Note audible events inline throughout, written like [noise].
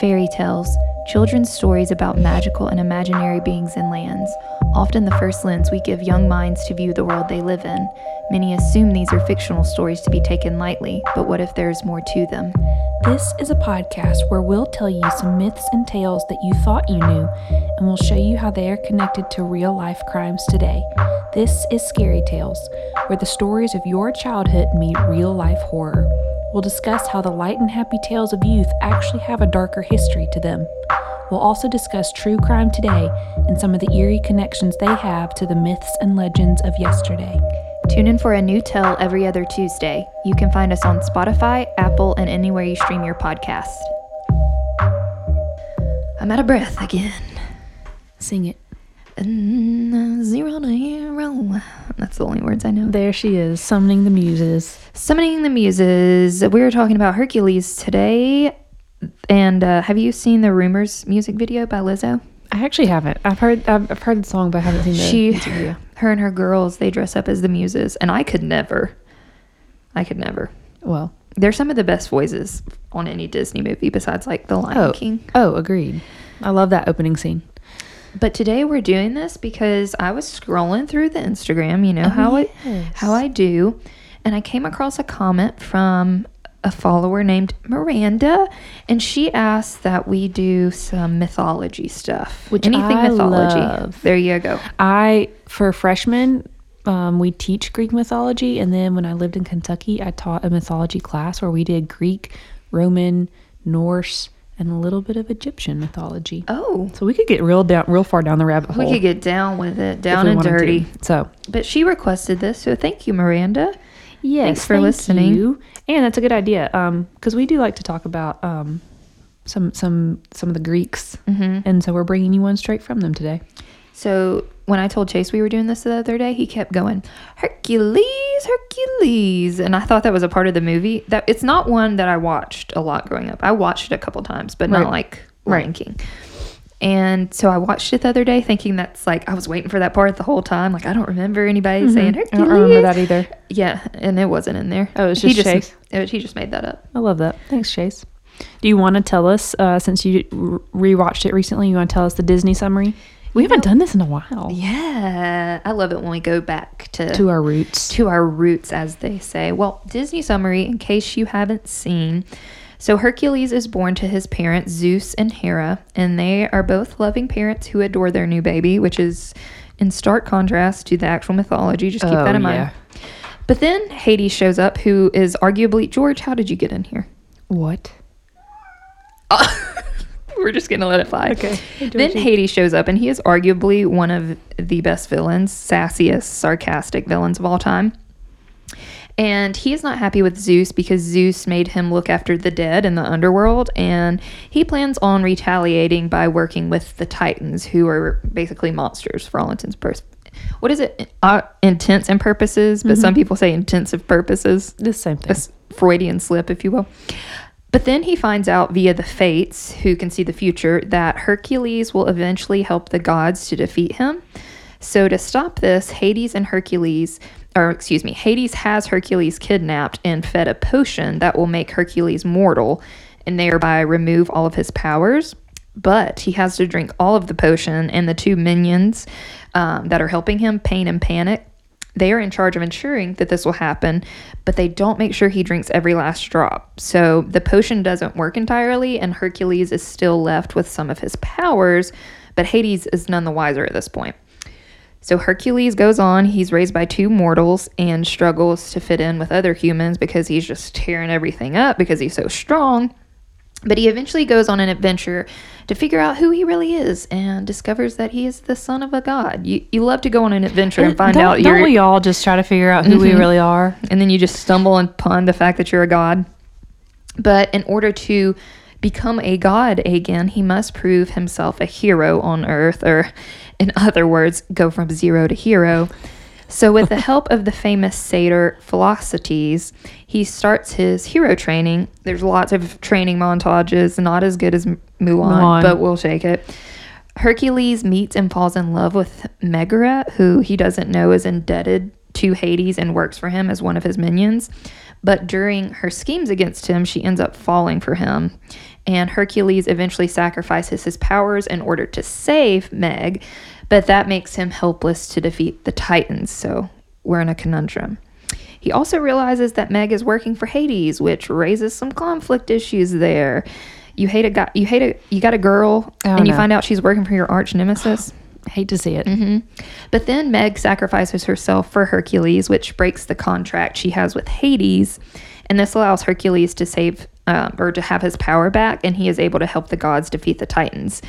Fairy tales, children's stories about magical and imaginary beings and lands, often the first lens we give young minds to view the world they live in. Many assume these are fictional stories to be taken lightly, but what if there's more to them? This is a podcast where we'll tell you some myths and tales that you thought you knew, and we'll show you how they are connected to real life crimes today. This is Scary Tales, where the stories of your childhood meet real life horror. We'll discuss how the light and happy tales of youth actually have a darker history to them. We'll also discuss true crime today and some of the eerie connections they have to the myths and legends of yesterday. Tune in for a new tell every other Tuesday. You can find us on Spotify, Apple, and anywhere you stream your podcast. I'm out of breath again. Sing it. And zero to hero. That's the only words I know. There she is, summoning the muses. Summoning the Muses. We were talking about Hercules today. And uh, have you seen the Rumors music video by Lizzo? I actually haven't. I've heard I've, I've heard the song, but I haven't seen the she, video. her and her girls, they dress up as the Muses. And I could never. I could never. Well, They're some of the best voices on any Disney movie besides like The Lion oh, King. oh, agreed. I love that opening scene. But today we're doing this because I was scrolling through the Instagram, you know how it yes. how I do, and I came across a comment from a follower named Miranda, and she asked that we do some mythology stuff, Which anything I mythology. love. There you go. I for freshmen, um, we teach Greek mythology, and then when I lived in Kentucky, I taught a mythology class where we did Greek, Roman, Norse, and a little bit of Egyptian mythology. Oh, So we could get real down, real far down the rabbit hole. we could get down with it, down and wanted to. dirty. So But she requested this, so thank you, Miranda. yes, Thanks for thank listening. you. And that's a good idea, um, because we do like to talk about um, some some some of the Greeks, Mm-hmm. and so we're bringing you one straight from them today. So when I told Chase we were doing this the other day, he kept going, Hercules, Hercules. And I thought that was a part of the movie. That it's not one that I watched a lot growing up. I watched it a couple times, but not Right. like Right. Lion King. And so I watched it the other day thinking that's like I was waiting for that part the whole time. Like I don't remember anybody saying Mhm. I Hercules. don't remember that either. Yeah, and it wasn't in there. Oh, it was he just Chase? it was- he just made that up. I love that. Thanks, Chase. Do you want to tell us, uh, since you rewatched it recently, you want to tell us the Disney summary? We haven't done this in a while. Yeah, I love it when we go back to To our roots. to our roots, as they say. Well, Disney summary, in case you haven't seen. So, Hercules is born to his parents, Zeus and Hera, and they are both loving parents who adore their new baby, which is in stark contrast to the actual mythology. Just keep Oh, that in yeah. mind. But then Hades shows up, who is arguably George. How did you get in here? What? [laughs] [laughs] We're just gonna let it fly. Okay. Then Hades shows up, and he is arguably one of the best villains, sassiest, sarcastic villains of all time. And he is not happy with Zeus because Zeus made him look after the dead in the underworld, and he plans on retaliating by working with the Titans, who are basically monsters for all intents and purposes. What is it? Uh, intents and purposes, but some people say intensive purposes The same thing. a Freudian slip, if you will. But then he finds out via the fates, who can see the future, that Hercules will eventually help the gods to defeat him. So to stop this, Hades and Hercules, or excuse me, Hades has Hercules kidnapped and fed a potion that will make Hercules mortal and thereby remove all of his powers. But he has to drink all of the potion, and the two minions um, that are helping him, Pain and Panic, they are in charge of ensuring that this will happen, but they don't make sure he drinks every last drop. So the potion doesn't work entirely, and Hercules is still left with some of his powers, but Hades is none the wiser at this point. So Hercules goes on, he's raised by two mortals and struggles to fit in with other humans because he's just tearing everything up because he's so strong. But he eventually goes on an adventure to figure out who he really is and discovers that he is the son of a god. You, you love to go on an adventure and find don't, out don't we all just try to figure out who we Mhm. really are? and then you just stumble upon the fact that you're a god. But in order to become a god again, he must prove himself a hero on earth, or in other words, go from zero to hero. So, with the help of the famous satyr Philoctetes, he starts his hero training. There's lots of training montages, not as good as Mulan, Mulan. but we'll shake it. Hercules meets and falls in love with Megara, who he doesn't know is indebted to Hades and works for him as one of his minions. But during her schemes against him, she ends up falling for him. And Hercules eventually sacrifices his powers in order to save Meg, but that makes him helpless to defeat the Titans. So we're in a conundrum. He also realizes that Meg is working for Hades, which raises some conflict issues there. You hate a guy, you hate a, you got a girl, Oh, and you no. find out she's working for your arch nemesis. [gasps] Hate to see it. hmm But then Meg sacrifices herself for Hercules, which breaks the contract she has with Hades. And this allows Hercules to save um, or to have his power back, and he is able to help the gods defeat the Titans.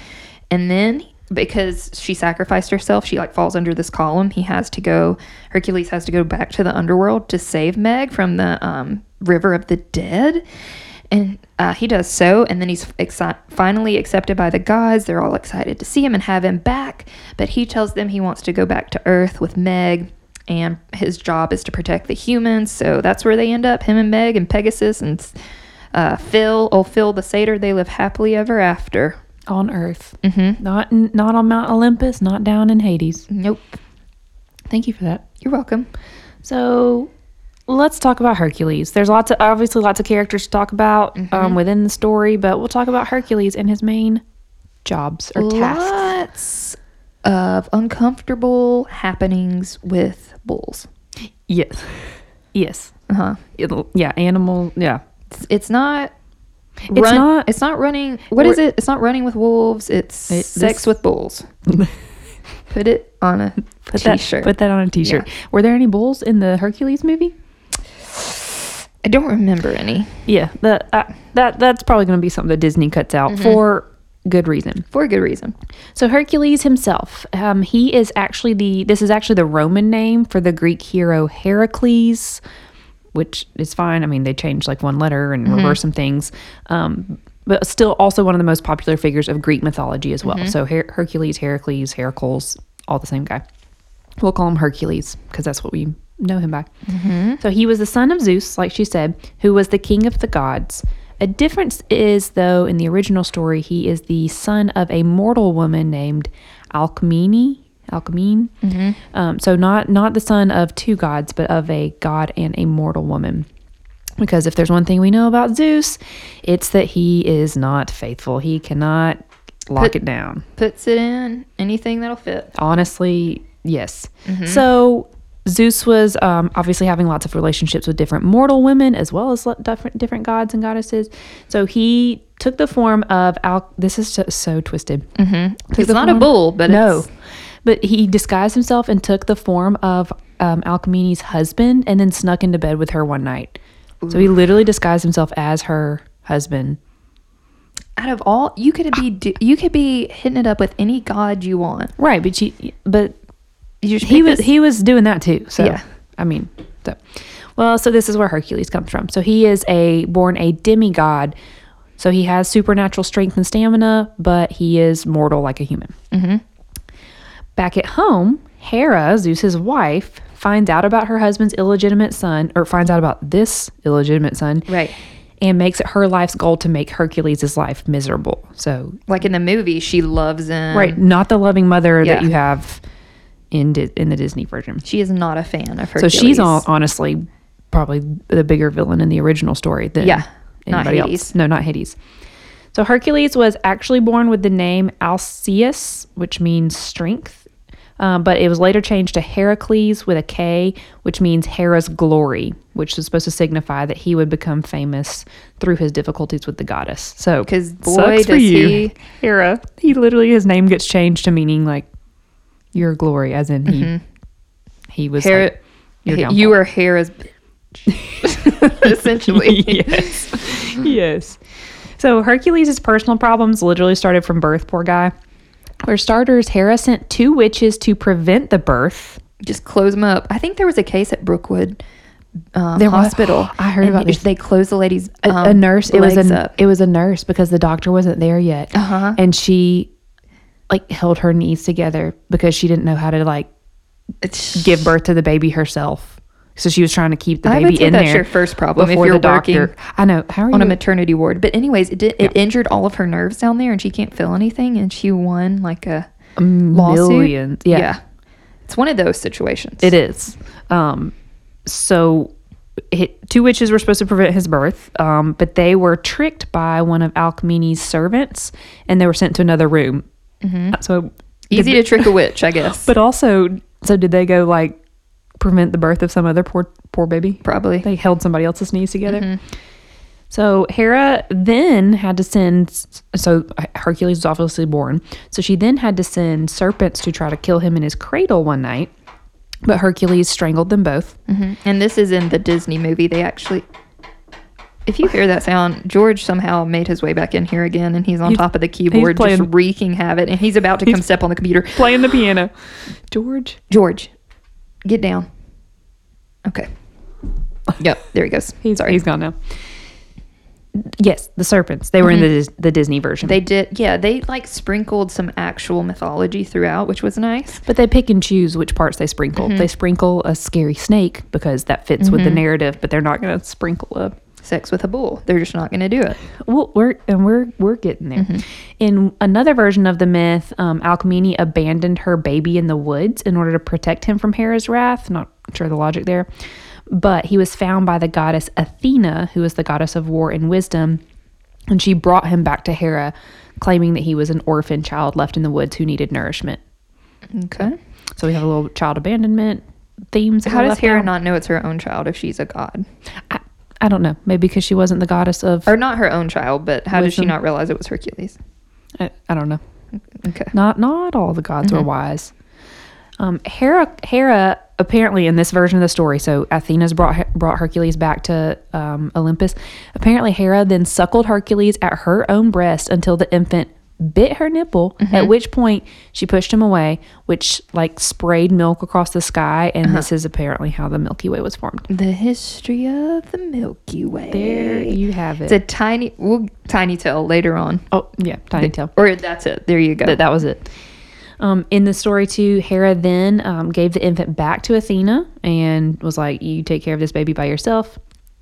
And then, because she sacrificed herself, she like falls under this column. He has to go. Hercules has to go back to the underworld to save Meg from the um, river of the dead. And uh, he does so, and then he's exci- finally accepted by the gods. They're all excited to see him and have him back. But he tells them he wants to go back to Earth with Meg, and his job is to protect the humans. So that's where they end up him and Meg and Pegasus and uh, Phil, Oh, Phil the satyr. They live happily ever after. On Earth, Mm-hmm. not in, not on Mount Olympus, not down in Hades. Nope. Thank you for that. You're welcome. So let's talk about Hercules. There's lots of obviously lots of characters to talk about um, within the story, but we'll talk about Hercules and his main jobs or tasks. Lots of uncomfortable happenings with bulls. Yes, yes, Uh huh. Yeah. Animal, yeah. It's, it's not. It's run- not- It's not running. What is it? It's not running with wolves. It's It- sex this- with bulls. [laughs] Put it on a Put that t-shirt. put that on a t-shirt. Were there any bulls in the Hercules movie? I don't remember any Yeah, the, uh, that that's probably going to be something that Disney cuts out for good reason. for a good reason. So Hercules himself, um, he is actually the this is actually the Roman name for the Greek hero Heracles, which is fine. I mean, they changed like one letter and mm-hmm. reversed some things, um, but still also one of the most popular figures of Greek mythology as well. Mm-hmm. So Her- Hercules, Heracles, Heracles, all the same guy. We'll call him Hercules because that's what we know him by. Mm-hmm. So he was the son of Zeus, like she said, who was the king of the gods. A difference is, though, in the original story, he is the son of a mortal woman named Alcmene. Alcmene. Um, so not not the son of two gods, but of a god and a mortal woman. Because if there's one thing we know about Zeus, it's that he is not faithful. He cannot lock Put- it down Puts it in anything that'll fit. honestly yes so zeus was um, obviously having lots of relationships with different mortal women as well as different different gods and goddesses so he took the form of Al- this is so, so twisted Mm-hmm. It's not a bull, but no it's, but he disguised himself and took the form of um, alcmene's husband and then snuck into bed with her one night so he literally disguised himself as her husband out of all you could be you could be hitting it up with any god you want. right but she but he was this- he was doing that too. So Yeah. I mean, so well, so this is where Hercules comes from. So he is a born a demigod. So he has supernatural strength and stamina, but he is mortal like a human. Mhm. Back at home, Hera, Zeus's wife, finds out about her husband's illegitimate son, or finds out about this illegitimate son, right. and makes it her life's goal to make Hercules' life miserable. So Like in the movie, she loves him. right, not the loving mother that Um, you have in Di- in the Disney version. She is not a fan of Hercules. So she's all, honestly probably the bigger villain in the original story than Yeah, not anybody Hades. else. No, not Hades. So Hercules was actually born with the name Alceus, which means strength, um, but it was later changed to Heracles with a K, which means Hera's glory, which is supposed to signify that he would become famous through his difficulties with the goddess. So, because boy, does you, he- Hera. He literally his name gets changed to meaning like your glory, as in he he was Hera. like, your you were Hera's bitch. [laughs] [laughs] essentially. yes. yes. So Hercules' personal problems literally started from birth, poor guy. For starters, Hera sent two witches to prevent the birth. Just close them up. I think there was a case at Brookwood um, There was- Hospital. [gasps] I heard about they- this. They closed the lady's A, um, a nurse, it was a up. it was a nurse because the doctor wasn't there yet. Uh-huh. And she like held her knees together because she didn't know how to like It's- give birth to the baby herself. So she was trying to keep the I baby in that's there. That's your first problem if you're the doctor. working I know. How are on you? a maternity ward. But anyways, it did, it injured all of her nerves down there, and she can't feel anything, and she won like a lawsuit. millions. Yeah. It's one of those situations. It is. Um, so two witches were supposed to prevent his birth, um, but they were tricked by one of Alcmene's servants, and they were sent to another room. Mm-hmm. So Easy to trick a [laughs] witch, I guess. but also, so did they go like prevent the birth of some other poor poor baby? Probably. They held somebody else's knees together. Mhm. So Hera then had to send. So Hercules was obviously born. So she then had to send serpents to try to kill him in his cradle one night. But Hercules strangled them both. hmm And this is in the Disney movie. They actually, if you hear that sound, George somehow made his way back in here again, and he's on He's- top of the keyboard, playing- just wreaking havoc. And he's about to come step on the computer. Playing the piano. George. George, get down. Okay. Yep, there he goes. He's Sorry. He's gone now. Yes, the serpents. They were in the mm-hmm. Dis- the Disney version. They did, yeah. They like sprinkled some actual mythology throughout, which was nice. but they pick and choose which parts they sprinkle. Mm-hmm. They sprinkle a scary snake because that fits with the mm-hmm. narrative, but they're not going to sprinkle a Sex with a bull. They're just not going to do it. Well, we're and we're we're getting there. In another version of the myth, um, Alcmene abandoned her baby in the woods in order to protect him from Hera's wrath. Not sure the logic there, but he was found by the goddess Athena, who is the goddess of war and wisdom, and she brought him back to Hera, claiming that he was an orphan child left in the woods who needed nourishment. Okay. So we have a little child abandonment themes. How does Hera out. not know it's her own child if she's a god? I, I don't know. Maybe because she wasn't the goddess of. Or not her own child, but how did she not realize it was Hercules? I, I don't know. Okay. Not not all the gods were wise. Um, Hera Hera apparently in this version of the story, so Athena's brought brought Hercules back to um, Olympus. Apparently, Hera then suckled Hercules at her own breast until the infant bit her nipple. At which point she pushed him away, which like sprayed milk across the sky. And this is apparently how the Milky Way was formed. The history of the Milky Way. There you have it. It's it. a tiny, well, tiny tale later on. oh yeah, tiny tail. Or that's it. There you go. that, that was it. Um, in the story too, Hera then um, gave the infant back to Athena and was like, "You take care of this baby by yourself."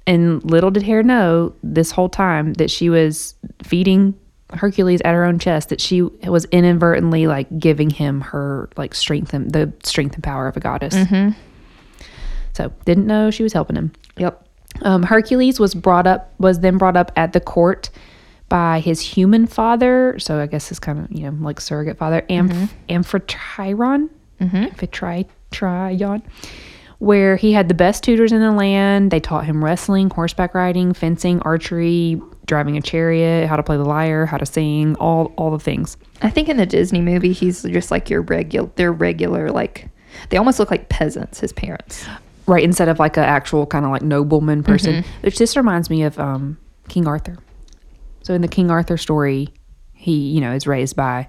And little did Hera know this whole time that she was feeding Hercules at her own chest, that she was inadvertently like giving him her like strength and the strength and power of a goddess. Mm-hmm. So didn't know she was helping him. Yep. Um, Hercules was brought up was then brought up at the court by his human father. So I guess his kind of you know like surrogate father, Amph- mm-hmm. Amphitryon, mm-hmm. Amphitryon, where he had the best tutors in the land. They taught him wrestling, horseback riding, fencing, archery, driving a chariot, how to play the lyre, how to sing, all all the things. I think in the Disney movie, he's just like your regular, they're regular, like, they almost look like peasants, his parents. Right, instead of like an actual kind of like nobleman person, which this reminds me of um, King Arthur. So in the King Arthur story, he you know is raised by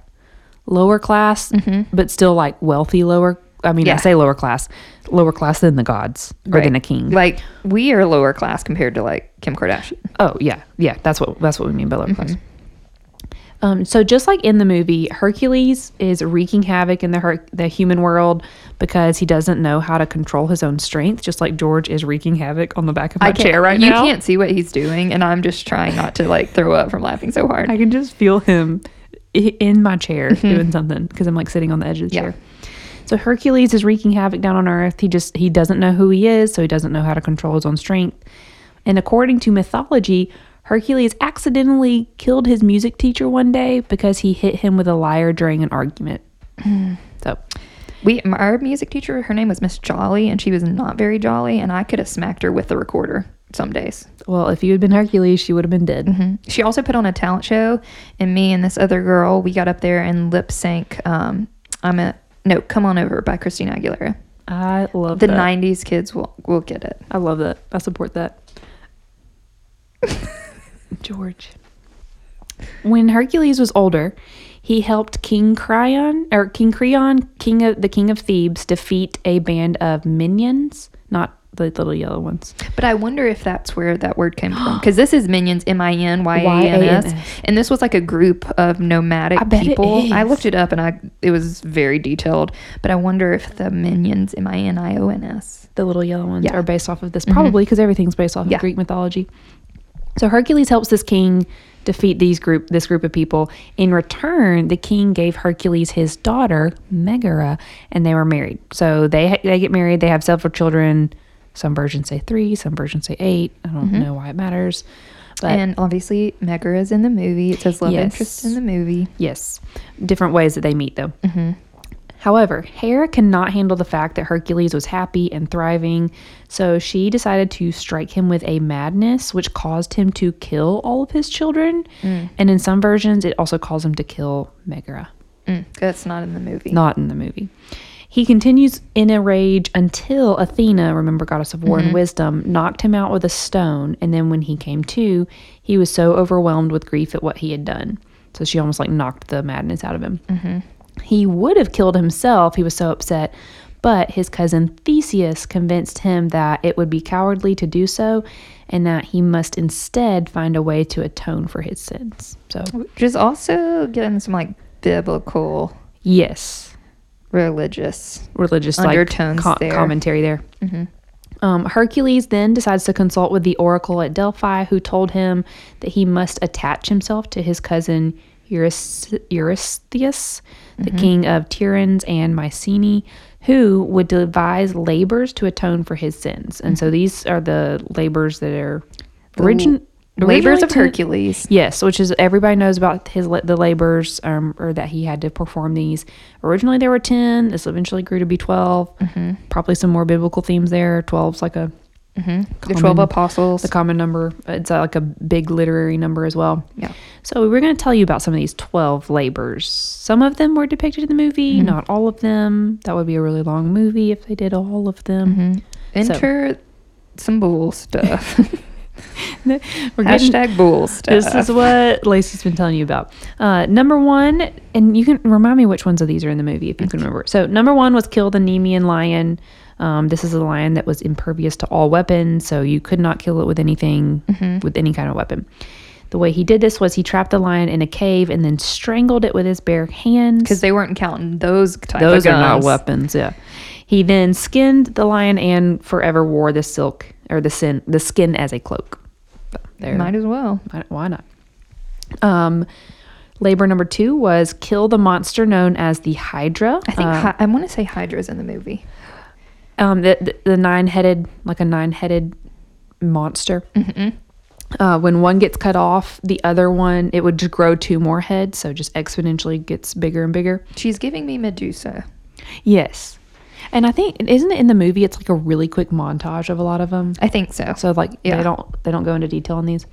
lower class, but still like wealthy lower. I mean, I say lower class, lower class than the gods or than a king. Like, we are lower class compared to like Kim Kardashian. Oh yeah, yeah. That's what that's what we mean by lower class. Um, so just like in the movie, Hercules is wreaking havoc in the her- the human world because he doesn't know how to control his own strength. Just like George is wreaking havoc on the back of my chair right you now. can't see what he's doing, and I'm just trying not to like throw up from laughing so hard. I can just feel him in my chair doing something because I'm like sitting on the edge of the Yeah. chair. So Hercules is wreaking havoc down on Earth. He just he doesn't know who he is, so he doesn't know how to control his own strength. And according to mythology, Hercules accidentally killed his music teacher one day because he hit him with a lyre during an argument. so We, our music teacher, her name was Miss Jolly, and she was not very jolly, and I could have smacked her with the recorder some days. well, if you had been Hercules, she would have been dead. Mhm. She also put on a talent show, and me and this other girl, we got up there and lip sync. Um, I'm a no, come on over by Christina Aguilera. I love The that. '90s kids will will get it. I love that. I support that. [laughs] George. When Hercules was older, he helped King Creon or King Creon, king of the king of Thebes, defeat a band of minions, not the little yellow ones. But I wonder if that's where that word came from, [gasps] because this is minions, M I N Y A N S, and this was like a group of nomadic I people. I looked it up, and I it was very detailed. But I wonder if the minions, M I N I O N S. The little yellow ones Yeah. are based off of this, mm-hmm. probably because everything's based off Yeah. of Greek mythology. So Hercules helps this king defeat these group this group of people. In return, the king gave Hercules his daughter Megara, and they were married. So they they get married. They have several children. Some versions say three. Some versions say eight. I don't mm-hmm. know why it matters. But and obviously, Megara is in the movie. It says love Yes. interest in the movie. Yes, different ways that they meet though. Mm-hmm. However, Hera cannot handle the fact that Hercules was happy and thriving, so she decided to strike him with a madness, which caused him to kill all of his children. Mm. And in some versions, it also calls him to kill Megara. Mm, that's not in the movie. Not in the movie. He continues in a rage until Athena, remember goddess of war and mm-hmm. wisdom, knocked him out with a stone. And then when he came to, he was so overwhelmed with grief at what he had done. So she almost like knocked the madness out of him. Mm-hmm. He would have killed himself. He was so upset. But his cousin Theseus convinced him that it would be cowardly to do so and that he must instead find a way to atone for his sins. So, Which is also getting some like biblical, yes, religious. religious Undertones like, co- there. commentary there. Mm-hmm. Um, Hercules then decides to consult with the oracle at Delphi, who told him that he must attach himself to his cousin Eurys- Eurystheus, the mm-hmm. king of Tiryns and Mycenae, who would devise labors to atone for his sins. And so mm-hmm. these are the labors that are origin- Labors of to- Hercules. Yes, which is everybody knows about his the labors, um, or that he had to perform these. Originally, there were ten. This eventually grew to be 12 Probably some more biblical themes there. 12's like a The 12 apostles. the common number. It's like a big literary number as well. yeah. So we're going to tell you about some of these twelve labors. Some of them were depicted in the movie, Mm-hmm. not all of them. That would be a really long movie if they did all of them. Mm-hmm. Enter some bull stuff. [laughs] We're getting- Hashtag bull stuff. This is what Lacey's been telling you about. Uh, number one, and you can remind me which ones of these are in the movie if you can remember. So, number one was kill the Nemean lion. Um, this is a lion that was impervious to all weapons, so you could not kill it with anything, with any kind of weapon. The way he did this was he trapped the lion in a cave and then strangled it with his bare hands. because they weren't counting those type those of are not weapons. Yeah. He then skinned the lion and forever wore the silk or the sin the skin as a cloak. Might as well. Why, not? Um, labor number two was kill the monster known as the Hydra. I think Uh, Hy- I want to say Hydra's in the movie. um, the, the, the nine headed, like a nine headed monster. Uh, when one gets cut off, the other one it would just grow two more heads, so just exponentially gets bigger and bigger. She's giving me Medusa. Yes, and I think isn't it in the movie? It's like a really quick montage of a lot of them. I think so. So like Yeah. they don't they don't go into detail on these.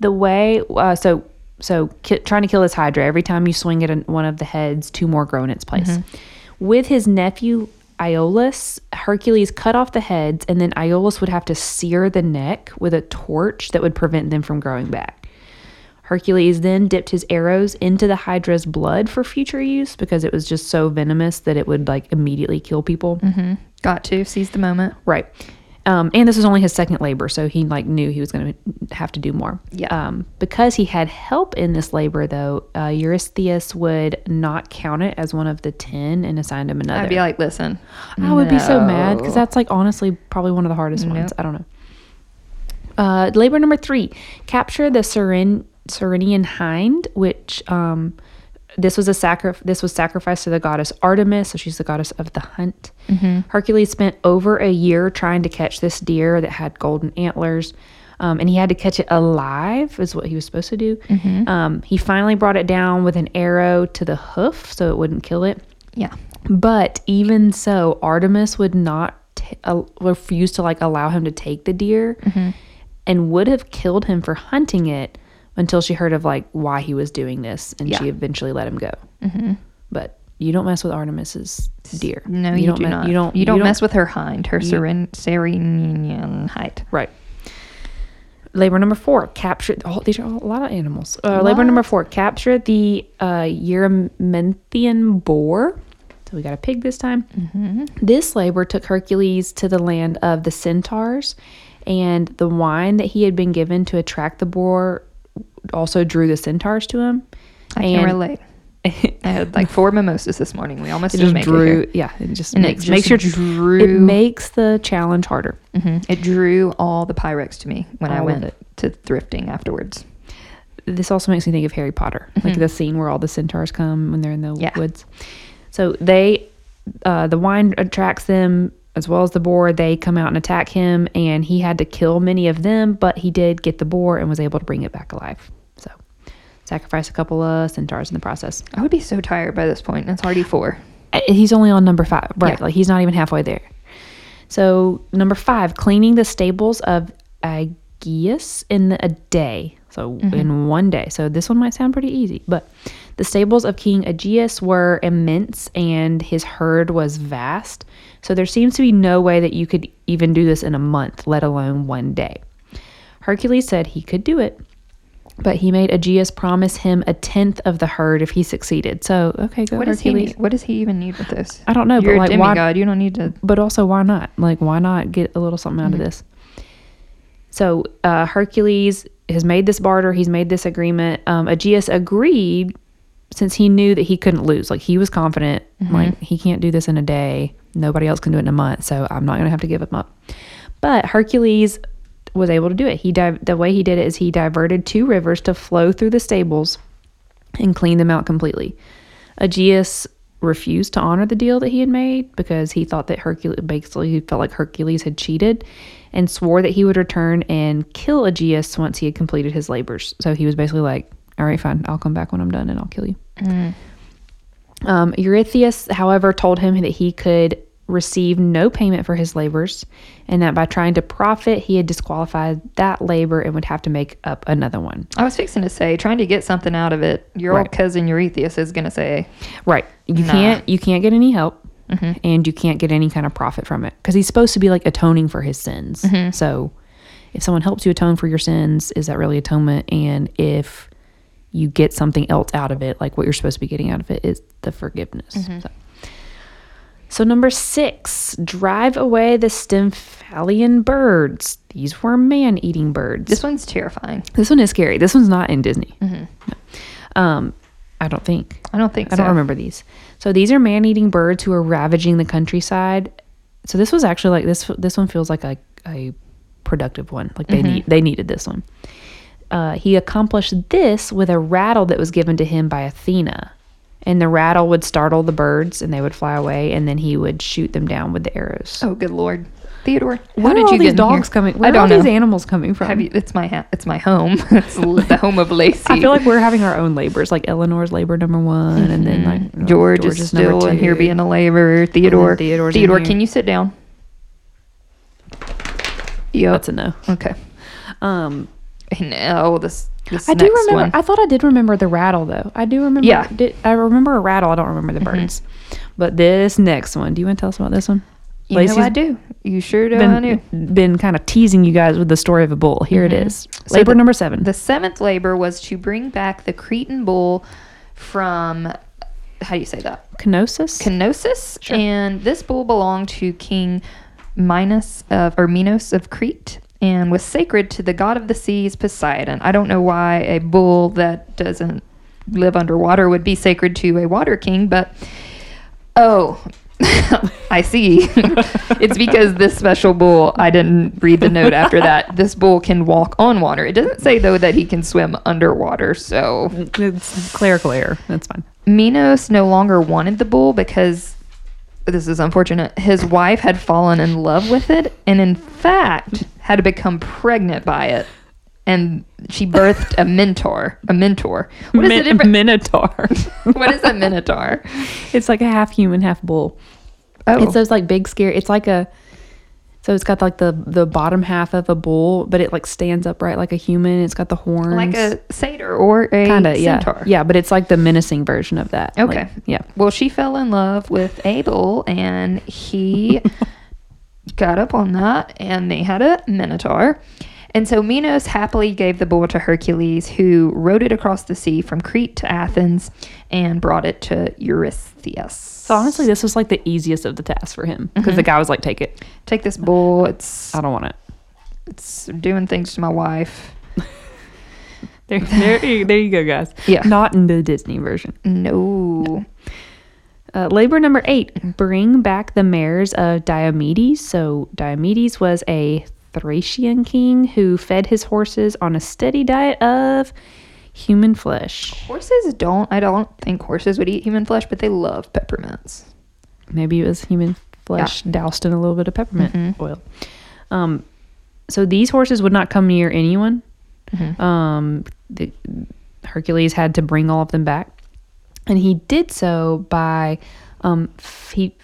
The way uh, so so ki- trying to kill this Hydra every time you swing at one of the heads, two more grow in its place. With his nephew Iolaus, Hercules cut off the heads, and then Iolaus would have to sear the neck with a torch that would prevent them from growing back. Hercules then dipped his arrows into the Hydra's blood for future use because it was just so venomous that it would like immediately kill people. Got to seize the moment. Right. Um, and this was only his second labor, so he like knew he was going to have to do more. Yeah. Um, because he had help in this labor, though, uh, Eurystheus would not count it as one of the ten and assigned him another. I'd be like, listen. I would be so mad because that's like honestly probably one of the hardest ones. I don't know. Uh, labor number three: capture the Serin Serenian hind, which um, this was a sacri- This was sacrificed to the goddess Artemis, so she's the goddess of the hunt. Hercules spent over a year trying to catch this deer that had golden antlers. Um, and he had to catch it alive, is what he was supposed to do. Um, he finally brought it down with an arrow to the hoof so it wouldn't kill it. Yeah. But even so, Artemis would not t- uh, refuse to like allow him to take the deer, and would have killed him for hunting it until she heard of like why he was doing this, and she eventually let him go. But you don't mess with Artemis's deer. No, you, do me- not. You don't. You don't mess with her hind, her Seren- Serenian height. Right. Labor number four, capture. Oh, these are all, a lot of animals. Uh, labor number four, capture the uh, boar. So we got a pig this time. This labor took Hercules to the land of the centaurs, and the wine that he had been given to attract the boar also drew the centaurs to him. I and can relate. I had like four [laughs] mimosas this morning. We almost It just make it drew, yeah. It just And it makes just makes your drew- it makes the challenge harder. Mhm. It drew all the Pyrex to me when I All of went to thrifting afterwards. this also makes me think of Harry Potter, like the scene where all the centaurs come when they're in the Yeah. woods. So they, uh, the wine attracts them as well as the boar. They come out and attack him, and he had to kill many of them, but he did get the boar and was able to bring it back alive. So sacrifice a couple of centaurs in the process. I would be so tired by this point. and It's already four. Uh, He's only on number five, right? Yeah. Like he's not even halfway there. So number five, cleaning the stables of Aegeus in a day. So in one day. So this one might sound pretty easy, but the stables of King Aegeus were immense and his herd was vast. So there seems to be no way that you could even do this in a month, let alone one day. Hercules said he could do it, but he made Aegeus promise him a tenth of the herd if he succeeded. So okay, go What does he need? What does he even need with this? I don't know, You're but a like why? demigod. You don't need to. But also, why not? Like, why not get a little something out of this? So uh, Hercules has made this barter. He's made this agreement. Um, Aegeus agreed since he knew that he couldn't lose. Like he was confident. Like he can't do this in a day. Nobody else can do it in a month. So I'm not going to have to give him up. But Hercules was able to do it. He di- the way he did it is he diverted two rivers to flow through the stables and clean them out completely. Aegeus refused to honor the deal that he had made because he thought that Hercules basically he felt like Hercules had cheated and swore that he would return and kill Aegeus once he had completed his labors. So he was basically like, "All right, fine, I'll come back when I'm done and I'll kill you." Mm. Um, Eurystheus, however, told him that he could receive no payment for his labors, and that by trying to profit, he had disqualified that labor and would have to make up another one. I was fixing to say, trying to get something out of it. Your old cousin Eurystheus is going to say, Right. You Nah. can't you can't get any help and you can't get any kind of profit from it because he's supposed to be like atoning for his sins. So if someone helps you atone for your sins, is that really atonement? And if you get something else out of it, like what you're supposed to be getting out of it is the forgiveness. Mm-hmm. So. So number six, drive away the Stymphalian birds. These were man-eating birds. "This one's terrifying." This one is scary. This one's not in Disney. Mm-hmm. No. Um, I don't think. I don't think I so. don't remember these. So these are man-eating birds who are ravaging the countryside. So this was actually like this. This one feels like a, a productive one. Like they mm-hmm. need they needed this one. Uh, he accomplished this with a rattle that was given to him by Athena, and the rattle would startle the birds, and they would fly away, and then he would shoot them down with the arrows. Oh, good lord, Theodore, how Where did are all you these get dogs here? coming? Where I are don't know. these animals coming from? You, it's my ha- it's my home. [laughs] it's the [laughs] home of Lacey. I feel like we're having our own labors, like Eleanor's labor number one, and then like Mm-hmm. George is George's number still in here being a labor. Theodore, Theodore's in Theodore, here. can you sit down? Yep. That's a no. okay. Um, [laughs] No, this this I do remember. one. I thought I did remember the rattle though. I do remember. Yeah. Mm-hmm. Did, I remember a rattle. I don't remember the birds. But this next one, do you want to tell us about this one? you know I do. You sure do. I do. Been, been kind of teasing you guys with the story of a bull. Here it is. Mm-hmm. So Labor the- number seven. The seventh labor was to bring back the Cretan bull from how do you say that? Kenosis. Kenosis, Sure. and this bull belonged to King Minos of or Minos of Crete and was sacred to the god of the seas Poseidon. I don't know why a bull that doesn't live underwater would be sacred to a water king, but oh, [laughs] I see. [laughs] it's because this special bull, I didn't read the note after that. [laughs] This bull can walk on water. It doesn't say though that he can swim underwater, so it's clerical error. That's fine. Minos no longer wanted the bull because this is unfortunate. His wife had fallen in love with it and, in fact, had to become pregnant by it. And she birthed a mentor. A mentor. What is Min- the difference? Minotaur. [laughs] what is a minotaur? it's like a half human, half bull. Oh, It's those like big scary. It's like a. So it's got like the the bottom half of a bull, but it like stands upright like a human. It's got the horns. like a satyr or a kind of yeah centaur. yeah, but it's like the menacing version of that. Like, Okay. yeah. Well, she fell in love with Abel, and he [laughs] got up on that, and they had a minotaur. And so Minos happily gave the bull to Hercules, who rode it across the sea from Crete to Athens and brought it to Eurystheus. So honestly, this was like the easiest of the tasks for him because Mm-hmm. the guy was like, "Take it. take this bull. It's I don't want it." it's doing things to my wife. [laughs] There, there, you- there you go, guys. Yeah. Not in the Disney version. No. Uh, labor number eight: bring back the mares of Diomedes. So Diomedes was a Thracian king who fed his horses on a steady diet of human flesh. Horses don't. I don't think horses would eat human flesh, but they love peppermints. Maybe it was human flesh doused in a little bit of peppermint Mhm. oil. Um, so these horses would not come near anyone. Mhm. Um, the, Hercules had to bring all of them back, and he did so by um, he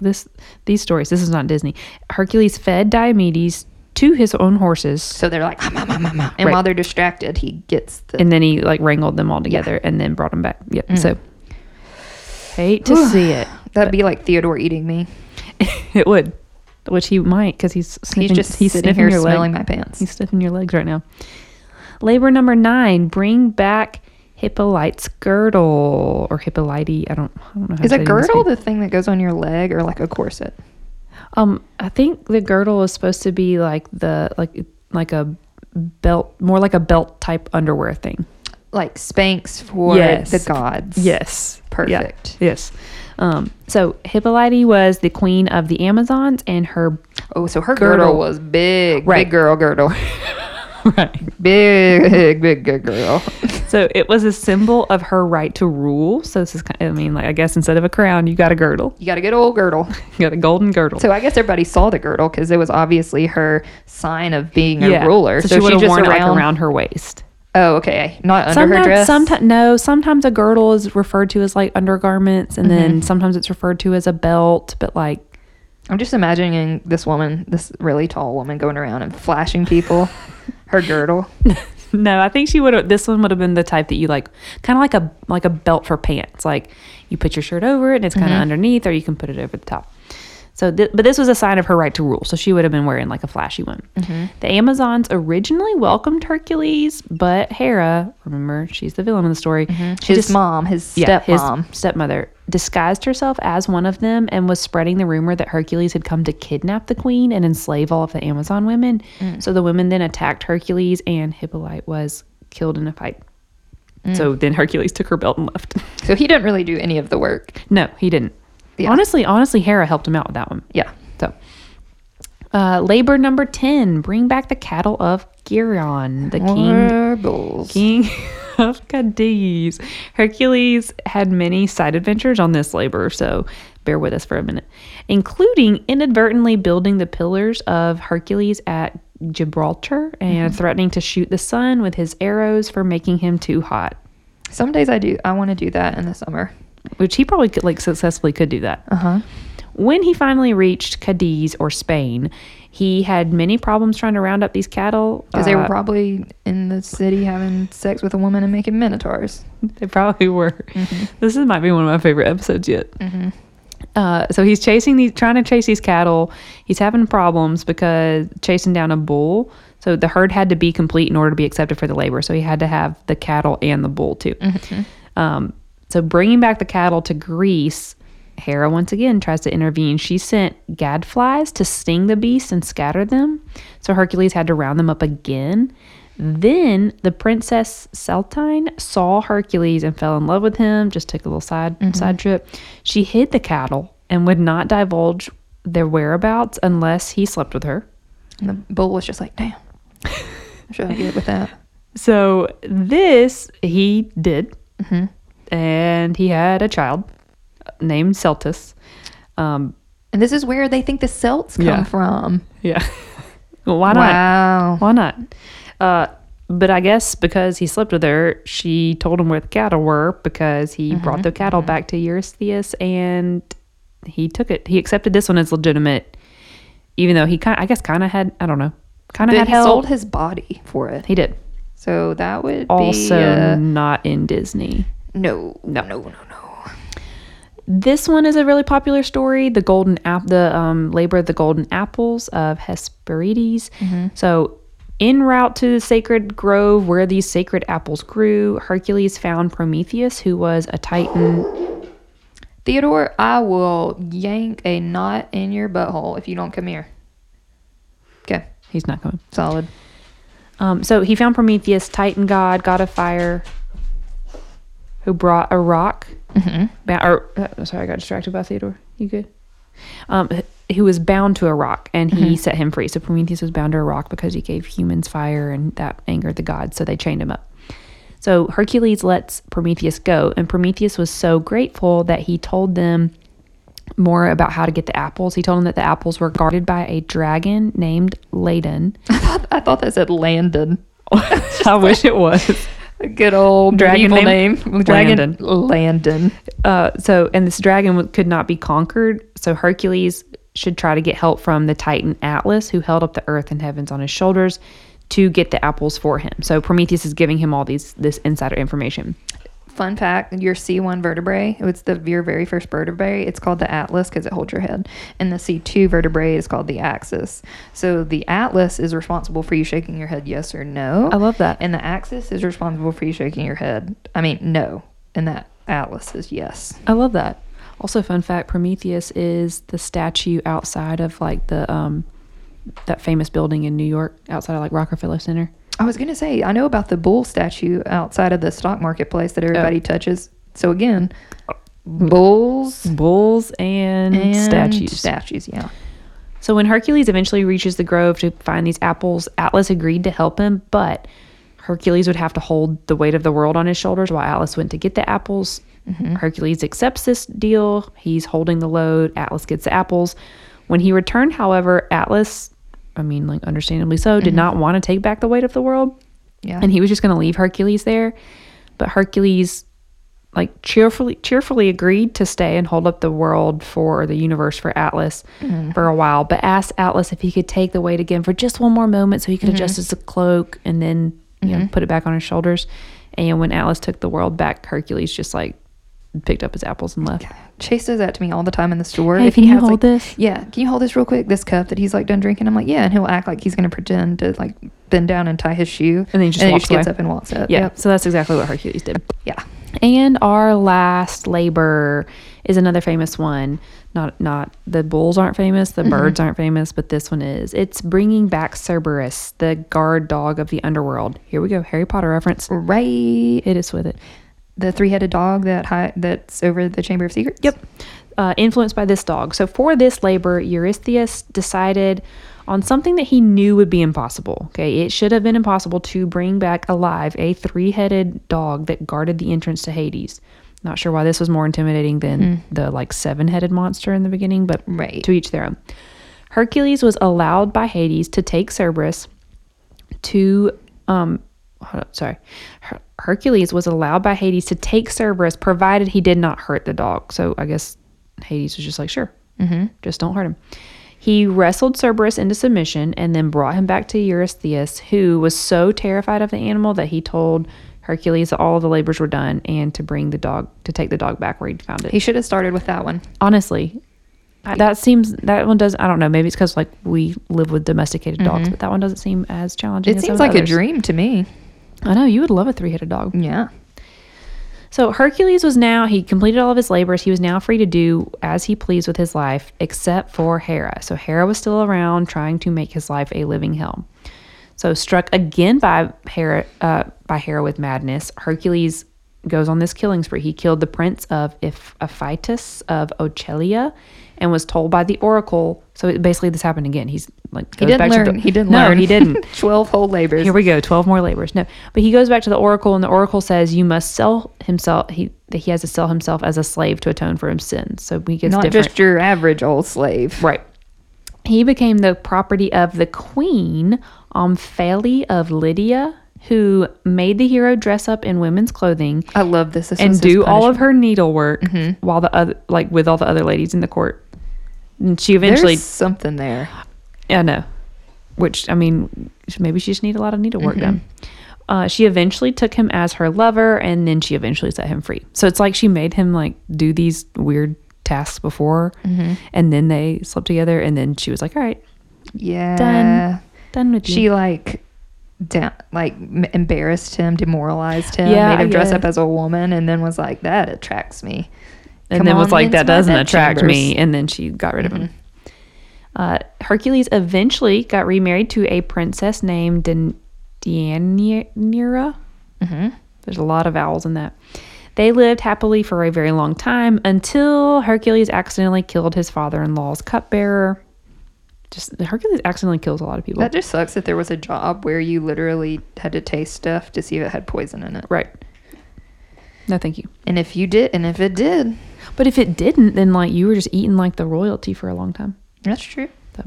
this these stories. This is not Disney. Hercules fed Diomedes to his own horses, So they're like, "Ah, ma, ma, ma, ma." and Right. while they're distracted, he gets the. and then he like wrangled them all together and then brought them back. Yep. Mm. So hate to see it. That'd be like Theodore eating me. [laughs] It would, which he might because he's sniffing. He's just he's sitting sniffing here your leg. smelling my pants. He's sniffing your legs right now. Labor number nine: bring back Hippolyte's girdle or Hippolyte. I don't. I don't know. How Is to a it girdle the thing that goes on your leg or like a corset? Um, I think the girdle is supposed to be like the like like a belt, more like a belt type underwear thing. Like Spanx for Yes. the gods. Yes. Perfect. Yes. Um, so Hippolyte was the queen of the Amazons, and her Oh, so her Girdle. girdle, was big. Right. Big girl girdle. [laughs] [laughs] right. big, big, good girl. So it was a symbol of her right to rule. So this is kind of, I mean, like I guess instead of a crown, you got a girdle. You got a good old girdle. [laughs] You got a golden girdle. So I guess everybody saw the girdle because it was obviously her sign of being a ruler. So, So, she would have just worn it around. like around her waist. Oh, okay. Not under sometimes, her dress. sometimes no. Sometimes a girdle is referred to as like undergarments, and Mm-hmm. then sometimes it's referred to as a belt. But like, I'm just imagining this woman, this really tall woman, going around and flashing people [laughs] her girdle. [laughs] no, I think she would have. This one would have been the type that you like, kind of like a like a belt for pants. Like you put your shirt over it, and it's kind of mm-hmm. underneath, or you can put it over the top. So, th- but this was a sign of her right to rule. So she would have been wearing like a flashy one. Mm-hmm. The Amazons originally welcomed Hercules, but Hera, remember, she's the villain of the story. Mm-hmm. She His just- mom, his yeah, his stepmom. stepmother, disguised herself as one of them and was spreading the rumor that Hercules had come to kidnap the queen and enslave all of the Amazon women. Mm. So the women then attacked Hercules, and Hippolyte was killed in a fight. So mm. then Hercules took her belt and left. So he didn't really do any of the work. no, he didn't. Yeah. Honestly, honestly, Hera helped him out with that one. Yeah. So, uh, labor number ten: bring back the cattle of Geryon, the king King [laughs] of Cadiz. Hercules had many side adventures on this labor, so bear with us for a minute, including inadvertently building the pillars of Hercules at Gibraltar and threatening to shoot the sun with his arrows for making him too hot. Some days I do. I want to do that in the summer. Which he probably could, like successfully could do that. Uh huh. When he finally reached Cadiz or Spain, he had many problems trying to round up these cattle. Because they were Uh, probably in the city having sex with a woman and making minotaurs. They probably were. This is, might be one of my favorite episodes yet. Uh, so he's chasing these, trying to chase these cattle. He's having problems because chasing down a bull. So the herd had to be complete in order to be accepted for the labor. So he had to have the cattle and the bull too. Um, so bringing back the cattle to Greece, Hera once again tries to intervene. She sent gadflies to sting the beasts and scatter them. So Hercules had to round them up again. Then the princess Celtine saw Hercules and fell in love with him. Just took a little side mm-hmm. side trip. She hid the cattle and would not divulge their whereabouts unless he slept with her. And the bull was just like, damn. Should [laughs] I get with that? So this he did, mm-hmm. And he had a child named Celtus. Um, And this is where they think the Celts come Yeah. from. yeah, [laughs] well, why not? Wow. Why not? Uh, but I guess because he slept with her, she told him where the cattle were because he brought the cattle back to Eurystheus and he took it. He accepted this one as legitimate, even though he kind, I guess, kind of had, I don't know, kind of had he sold his body for it. he did. So that would Also, be. Uh, not in Disney. No, no, no, no, no. This one is a really popular story. The golden app, the um, labor of the golden apples of Hesperides. So, en route to the sacred grove where these sacred apples grew, Hercules found Prometheus, who was a titan. Theodore, I will yank a knot in your butthole if you don't come here. Okay, He's not coming. solid. Um, so he found Prometheus, Titan god, god of fire, who brought a rock. Mm-hmm. Ba- or uh, sorry, I got distracted by Theodore. You good? Um, who was bound to a rock, and he Mm-hmm. set him free. So Prometheus was bound to a rock because he gave humans fire, and that angered the gods. So they chained him up. So Hercules lets Prometheus go, and Prometheus was so grateful that he told them more about how to get the apples. He told them that the apples were guarded by a dragon named Ladon. [laughs] I thought, I thought that said Landon. [laughs] [laughs] I wish it was. A good old Dragon dragon name? name. Dragon Landon. Landon. Uh, so, and this dragon could not be conquered. So Hercules should try to get help from the Titan Atlas, who held up the earth and heavens on his shoulders, to get the apples for him. So Prometheus is giving him all these this insider information. Fun fact: Your C1 vertebrae, it's the your very first vertebrae. It's called the atlas because it holds your head, and the C2 vertebrae is called the axis. So the atlas is responsible for you shaking your head yes or no. I love that. And the axis is responsible for you shaking your head. I mean no, and that atlas is yes. I love that. Also, fun fact: Prometheus is the statue outside of like the um that famous building in New York, outside of like Rockefeller Center. I was gonna say I know about the bull statue outside of the stock marketplace that everybody oh. touches. So again, uh, bulls Bulls and, and statues. Statues, yeah. So when Hercules eventually reaches the grove to find these apples, Atlas agreed to help him, but Hercules would have to hold the weight of the world on his shoulders while Atlas went to get the apples. Mm-hmm. Hercules accepts this deal. He's holding the load. Atlas gets the apples. When he returned, however, Atlas, I mean, like understandably so, did mm-hmm. not want to take back the weight of the world, Yeah. and he was just going to leave Hercules there. But Hercules like cheerfully cheerfully agreed to stay and hold up the world for the universe for Atlas mm-hmm. for a while, but asked Atlas if he could take the weight again for just one more moment so he could mm-hmm. adjust his cloak and then you know put it back on his shoulders. And when Atlas took the world back, Hercules just like picked up his apples and left. Chase does that to me all the time in the store. Hey, if can he you has, hold like, this? Yeah, can you hold this real quick? This cup that he's like done drinking. I'm like, yeah, and he'll act like he's gonna pretend to like bend down and tie his shoe, And then he just walks gets up and walks up. Yeah, Yep. so that's exactly what Hercules did. yeah. And our last labor is another famous one. Not not the bulls aren't famous, the mm-hmm. birds aren't famous, but this one is. It's bringing back Cerberus, the guard dog of the underworld. Here we go, Harry Potter reference. Right, Hit us with it. The three-headed dog that hi- that's over the Chamber of Secrets. Yep. Uh, influenced by this dog. So for this labor, Eurystheus decided on something that he knew would be impossible. Okay, it should have been impossible to bring back alive a three-headed dog that guarded the entrance to Hades. Not sure why this was more intimidating than the like seven-headed monster in the beginning, but Right. to each their own. Hercules was allowed by Hades to take Cerberus to um sorry Her- hercules was allowed by hades to take cerberus provided he did not hurt the dog so i guess hades was just like sure mm-hmm. just don't hurt him he wrestled cerberus into submission and then brought him back to eurystheus who was so terrified of the animal that he told hercules that all the labors were done and to bring the dog to take the dog back where he'd found it He should have started with that one. honestly I- that seems that one does i don't know maybe it's because like we live with domesticated dogs but that one doesn't seem as challenging It as seems like a dream to me. I know you would love a three-headed dog. Yeah. so hercules was now he completed all of his labors. He was now free to do as he pleased with his life except for hera. So hera was still around trying to make his life a living hell. So struck again by hera uh, by hera with madness hercules goes on this killing spree. He killed the prince of Iph- Iphitus of Oechalia and was told by the oracle so basically this happened again he's like He didn't back to learn. the- he didn't no, learn. he didn't [laughs] Twelve whole labors. here we go, twelve more labors. No, but he goes back to the oracle, and the oracle says you must sell himself. He that he has to sell himself as a slave to atone for his sins. So he gets Not different. Not just your average old slave. right. He became the property of the queen Omphale of Lydia, who made the hero dress up in women's clothing I love this. this and do all of her needlework mm-hmm. while the other, like with all the other ladies in the court. And she eventually, There's something there. I know. Which I mean, maybe she just need a lot of needlework done. Uh, she eventually took him as her lover, and then she eventually set him free. So it's like she made him like do these weird tasks before, and then they slept together, and then she was like, "All right, Yeah. done done with you." She like down like m- embarrassed him, demoralized him, Yeah, made him dress yeah. up as a woman, and then was like, "That attracts me." And Come then was like, "That doesn't attract me," and then she got rid of him. Uh, Hercules eventually got remarried to a princess named Dan- Deianira. Mm-hmm. There's a lot of vowels in that. They lived happily for a very long time until Hercules accidentally killed his father in law's cupbearer. just Hercules accidentally kills a lot of people. That just sucks that there was a job where you literally had to taste stuff to see if it had poison in it. right. No, thank you. And if you did, and if it did, But if it didn't, then like you were just eating like the royalty for a long time. that's true. So,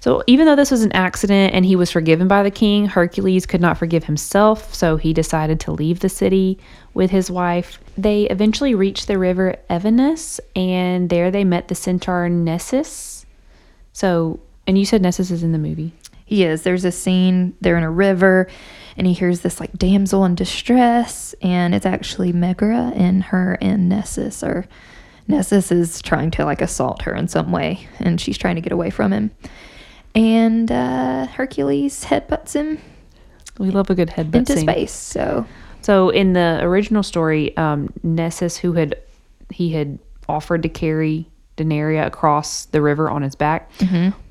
so even though this was an accident and he was forgiven by the king, Hercules could not forgive himself, so he decided to leave the city with his wife. They eventually reached the river Evenus, and there they met the centaur Nessus. So, and you said Nessus is in the movie. He is. There's a scene, they're in a river, and he hears this like damsel in distress, and it's actually Megara, and her and Nessus are. Nessus is trying to like assault her in some way, and she's trying to get away from him. And uh, Hercules headbutts him We love a good headbutt into scene. space. So So in the original story, um, Nessus, who had he had offered to carry Denaria across the river on his back,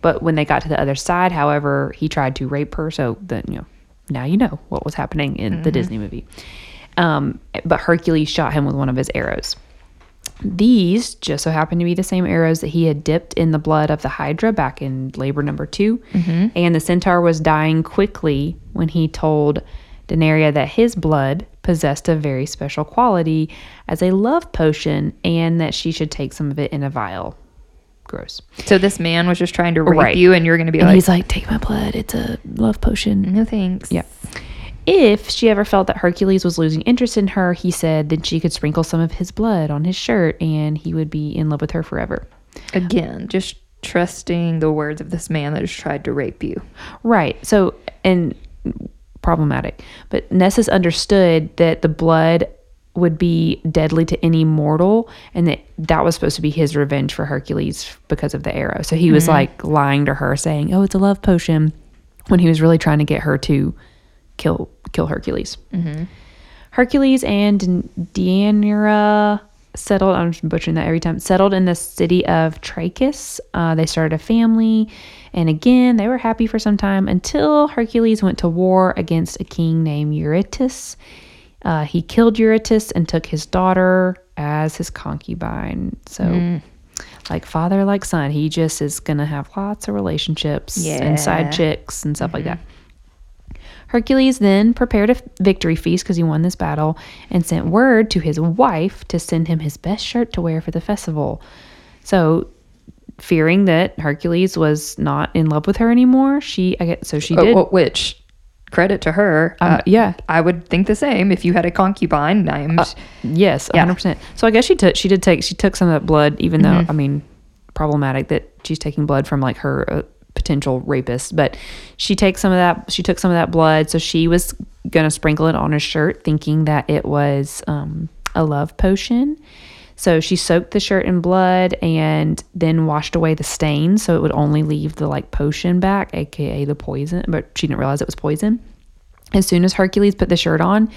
but when they got to the other side, however, he tried to rape her. So then you know, now you know what was happening in the Disney movie. Um, but Hercules shot him with one of his arrows. These just so happened to be the same arrows that he had dipped in the blood of the Hydra back in labor number 2 mm-hmm. And the centaur was dying quickly when he told Daenerys that his blood possessed a very special quality as a love potion and that she should take some of it in a vial. Gross. so this man was just trying to rape Right. you, and you're gonna be And like, he's like, Take my blood. It's a love potion. no thanks. Yeah. If she ever felt that Hercules was losing interest in her, he said that she could sprinkle some of his blood on his shirt and he would be in love with her forever. Again, just trusting the words of this man that has tried to rape you. Right. So, and problematic. But Nessus understood that the blood would be deadly to any mortal and that that was supposed to be his revenge for Hercules because of the arrow. So he was mm-hmm. like lying to her saying, "Oh, it's a love potion," when he was really trying to get her to kill kill Hercules. Hercules and Deianira settled. I'm butchering that every time. Settled in the city of Trachis. Uh, they started a family, and again they were happy for some time until Hercules went to war against a king named Eurytus. Uh, he killed Eurytus and took his daughter as his concubine. So. Like father, like son, he just is gonna have lots of relationships and side chicks and stuff like that. Hercules then prepared a victory feast because he won this battle and sent word to his wife to send him his best shirt to wear for the festival. So, fearing that Hercules was not in love with her anymore, she I get so she Oh, did. well, which credit to her. um, uh, yeah, I would think the same if you had a concubine named. yes, Yeah. hundred percent. So I guess she took she did take she took some of that blood, even Mm-hmm. though I mean, problematic that she's taking blood from like her uh, potential rapist, but she takes some of that. She took some of that blood, so she was gonna sprinkle it on her shirt, thinking that it was um, a love potion. So she soaked the shirt in blood and then washed away the stain, so it would only leave the like potion back, aka the poison. But she didn't realize it was poison. As soon as Hercules put the shirt on,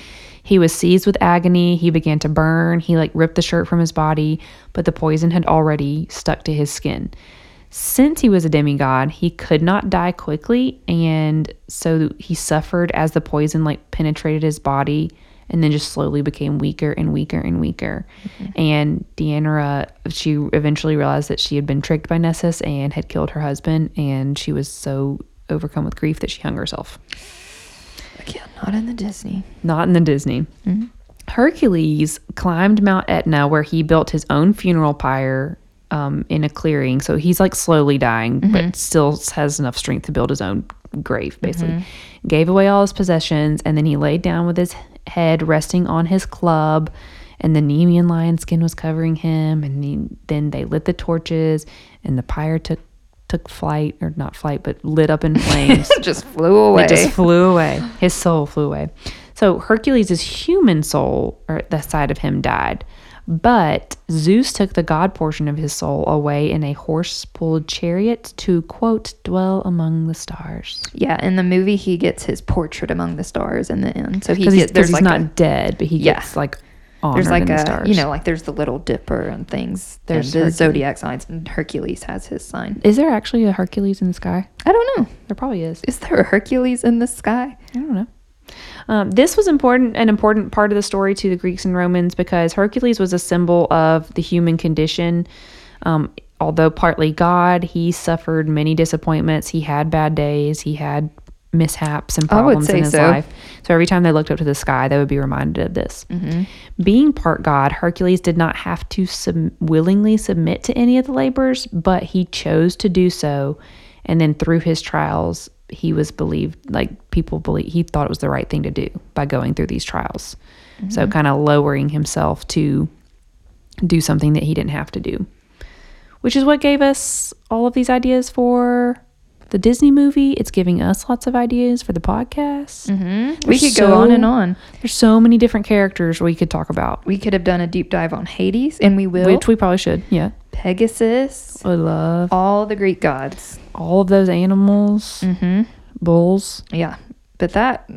he was seized with agony. He began to burn. He like ripped the shirt from his body, but the poison had already stuck to his skin. Since he was a demigod, he could not die quickly, and so he suffered as the poison like penetrated his body and then just slowly became weaker and weaker and weaker. Mm-hmm. And Deanna, she eventually realized that she had been tricked by Nessus and had killed her husband, and she was so overcome with grief that she hung herself. Again, not in the Disney. Not in the Disney. Mm-hmm. Hercules climbed Mount Etna where he built his own funeral pyre um, in a clearing. So he's like slowly dying, but still has enough strength to build his own grave, basically. Gave away all his possessions, and then he laid down with his head resting on his club. And the Nemean lion skin was covering him, and he, then they lit the torches, and the pyre took took flight, or not flight, but lit up in [laughs] flames. just flew away. It just flew away. His soul flew away. So Hercules' human soul, or the side of him, died. But Zeus took the god portion of his soul away in a horse pulled chariot to, quote, dwell among the stars. yeah, in the movie, he gets his portrait among the stars in the end. So he Because he's, gets, there's 'cause he's like not a, dead, but he Yeah. gets like there's like the a you know like there's the little dipper and things. There's There's the zodiac signs, and Hercules has his sign. Is there actually a Hercules in the sky? I don't know. There probably is. Is there a Hercules in the sky? I don't know. Um, this was important, an important part of the story to the Greeks and Romans because Hercules was a symbol of the human condition. Um, although partly God, he suffered many disappointments. He had bad days. He had mishaps and problems in his so. life. So every time they looked up to the sky, they would be reminded of this. Mm-hmm. Being part God, Hercules did not have to sub- willingly submit to any of the labors, but he chose to do so. And then through his trials, he was believed, like people believe, he thought it was the right thing to do by going through these trials. So mm-hmm. kind of lowering himself to do something that he didn't have to do, which is what gave us all of these ideas for the Disney movie. It's giving us lots of ideas for the podcast. Mm-hmm. We could go on and on. There's so many different characters we could talk about, We could have done a deep dive on Hades, and we will. which we probably should. Yeah. Pegasus, I love all the Greek gods. all of those animals, Mm-hmm. bulls. Yeah, but that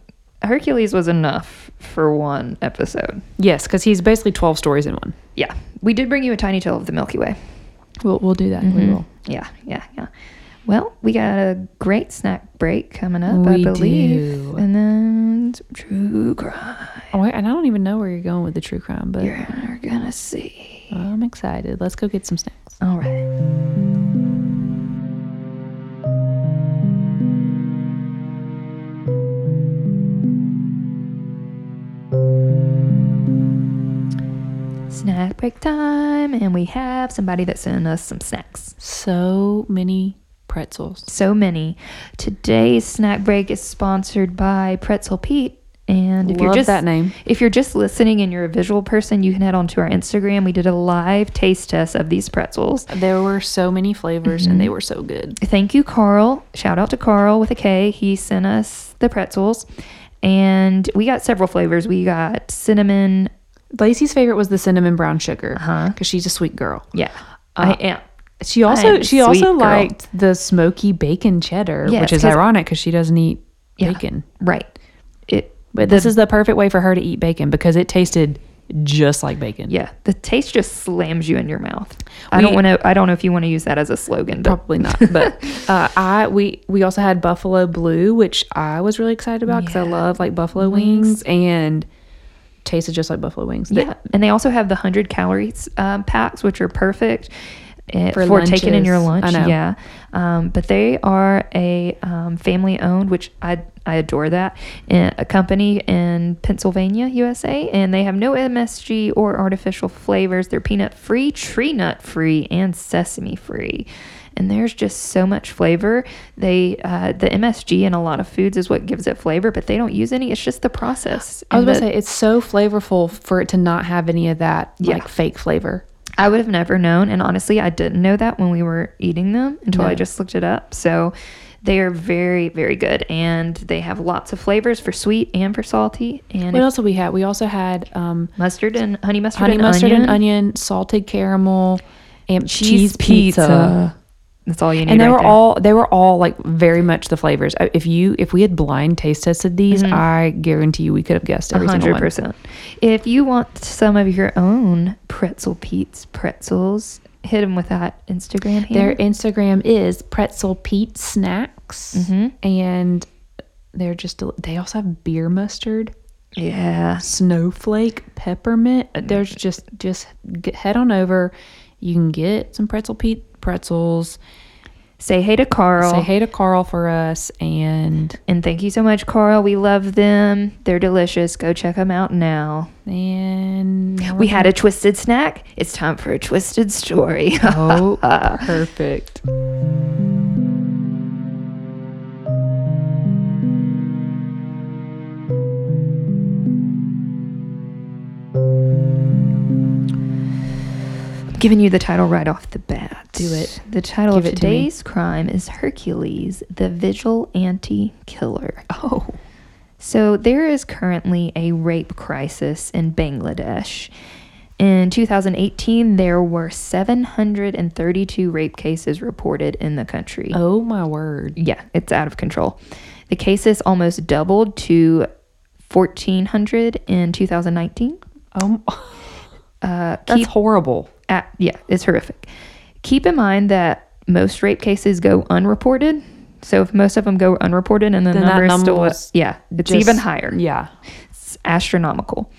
Hercules was enough for one episode. Yes, because he's basically 12 stories in one. Yeah, we did bring you a tiny tale of the Milky Way. We'll, we'll do that. We Mhm. will. Yeah, yeah, yeah. Well, we got a great snack break coming up, I believe, do. and then some true crime. Oh, and I don't even know where you're going with the true crime, but You're gonna see. I'm excited. Let's go get some snacks. All right. Snack break time, and we have somebody that sent us some snacks. So many pretzels. So many. Today's snack break is sponsored by Pretzel Pete. And if you're Love just that name. if you're just listening and you're a visual person, you can head on to our Instagram. We did a live taste test of these pretzels. There were so many flavors and they were so good. Thank you, Carl. Shout out to Carl with a K. He sent us the pretzels. And we got several flavors. We got cinnamon. Lacey's favorite was the cinnamon brown sugar Uh-huh. because she's a sweet girl. Yeah. I am. She also she also girl. liked the smoky bacon cheddar, Yes, which is ironic because she doesn't eat Yeah. bacon. Right. It But this is the perfect way for her to eat bacon because it tasted just like bacon. yeah, the taste just slams you in your mouth. I don't want to I don't know if you want to use that as a slogan, but Probably not, but [laughs] uh, I we we also had buffalo blue, which I was really excited about because I love like buffalo wings and tasted just like buffalo wings. They- Yeah, and they also have the hundred calories um, packs, which are perfect uh, For for, taking in your lunch. Yeah, um, but they are a um, family owned, which I I adore that, a company in Pennsylvania, USA, and they have no MSG or artificial flavors. They're peanut free, tree nut free, and sesame free. And there's just so much flavor. They uh, the MSG in a lot of foods is what gives it flavor, but they don't use any. It's just the process. I was gonna the- say it's so flavorful for it to not have any of that Yeah. like fake flavor. I would have never known. And honestly, I didn't know that when we were eating them until No. I just looked it up. So they are very, very good. And they have lots of flavors for sweet and for salty. And What else did we have? We also had um, mustard and honey mustard, honey and, mustard onion, and onion, salted caramel, and cheese, pizza. That's all you need. and they right were there. all they were all like very much the flavors. Uh, If you if we had blind taste tested these, I guarantee you we could have guessed every single hundred one. If you want some of your own pretzel Pete's pretzels, hit them with that Instagram handle. Their Instagram is Pretzel Pete Snacks, Mhm. and they're just del- they also have beer mustard, yeah. snowflake, peppermint. Uh, There's just just get, head on over. You can get some Pretzel Pete pretzels. Say hey to Carl. Say hey to Carl for us, and And thank you so much, Carl. We love them. They're delicious. Go check them out now. and We had a twisted snack. It's time for a twisted story. Oh, [laughs] perfect. Giving you the title right off the bat. Do it. The title Give of it to today's crime is Hercules, the Vigilante Killer. Oh, So there is currently a rape crisis in Bangladesh. In 2018, there were 732 rape cases reported in the country. oh my word! yeah, it's out of control. The cases almost doubled to 1,400 in 2019. Oh, [laughs] Uh, that's keep horrible. At, yeah, it's horrific. Keep in mind that most rape cases go unreported. So if most of them go unreported and the Then number is still, yeah, it's Just- even higher. Yeah. It's astronomical.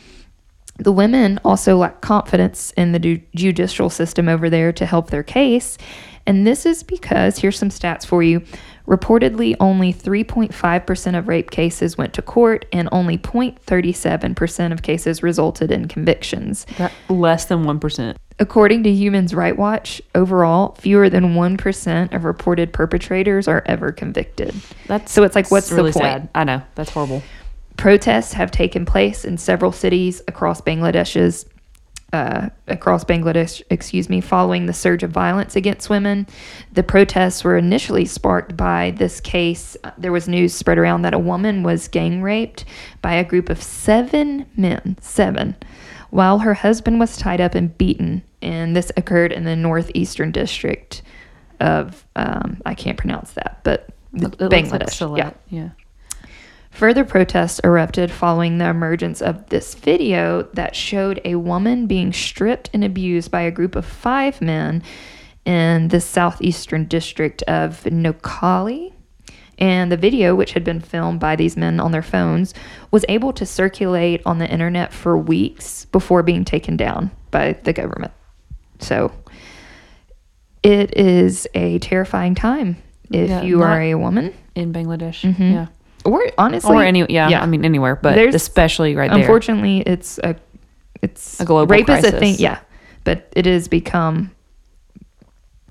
The women also lack confidence in the ju- judicial system over there to help their case. And this is because, here's some stats for you. Reportedly, only 3.5% of rape cases went to court, and only 0.37% of cases resulted in convictions. That less than one percent. According to Human Rights Watch, overall, fewer than 1% of reported perpetrators are ever convicted. That's So it's like, what's the point? sad. I know that's horrible. Protests have taken place in several cities across Bangladesh's uh, across Bangladesh, excuse me, following the surge of violence against women. The protests were initially sparked by this case. There was news spread around that a woman was gang raped by a group of seven men, seven, while her husband was tied up and beaten. And this occurred in the northeastern district of, um, I can't pronounce that, but It looks like Bangladesh. Yeah. yeah. Further protests erupted following the emergence of this video that showed a woman being stripped and abused by a group of five men in the southeastern district of Noakhali. And the video, which had been filmed by these men on their phones, was able to circulate on the internet for weeks before being taken down by the government. So it is a terrifying time if Yeah, you are a woman. In Bangladesh. Mhm. Yeah. Or honestly, Or any yeah, yeah. I mean anywhere, but There's- especially right there. Unfortunately, it's a it's A global rape is a thing, yeah, but it has become.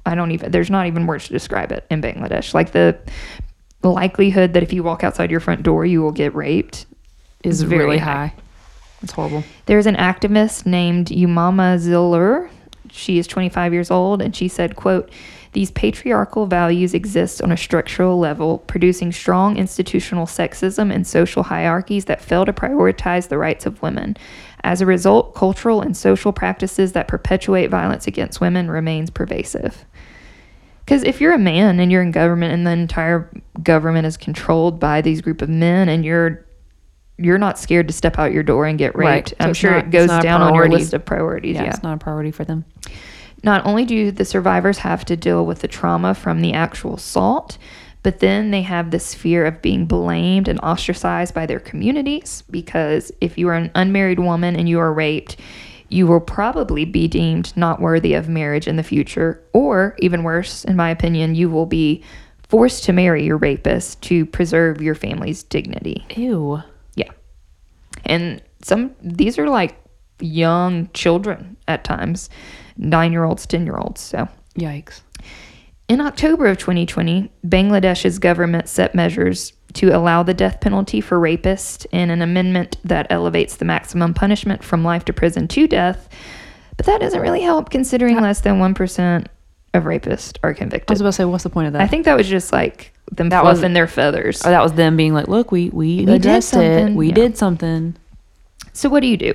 I don't even. There's not even words to describe it in Bangladesh. Like the likelihood that if you walk outside your front door, you will get raped is very really high. high. It's horrible. There's an activist named Umama Zillur. She is 25 years old, and she said, "quote These patriarchal values exist on a structural level, producing strong institutional sexism and social hierarchies that fail to prioritize the rights of women. As a result, cultural and social practices that perpetuate violence against women remains pervasive." Because if you're a man and you're in government and the entire government is controlled by these group of men and you're you're not scared to step out your door and get Right. raped. So I'm sure not- it goes down on your list of priorities. Yeah, Yeah. it's not a priority for them. Not only do the survivors have to deal with the trauma from the actual assault, but then they have this fear of being blamed and ostracized by their communities because if you are an unmarried woman and you are raped, you will probably be deemed not worthy of marriage in the future, or even worse, in my opinion, you will be forced to marry your rapist to preserve your family's dignity. Ew. Yeah. And some these are like young children at times, nine year olds, 10 year olds. So Yikes. in October of 2020, Bangladesh's government set measures to allow the death penalty for rapists in an amendment that elevates the maximum punishment from life to prison to death. But that doesn't really help considering less than 1% of rapists are convicted. I was about to say, what's the point of that? I think that was just like them That was- fluffing their feathers. oh, that was them being like, look, we we, We did addressed it. We Yeah. did something. So, what do you do?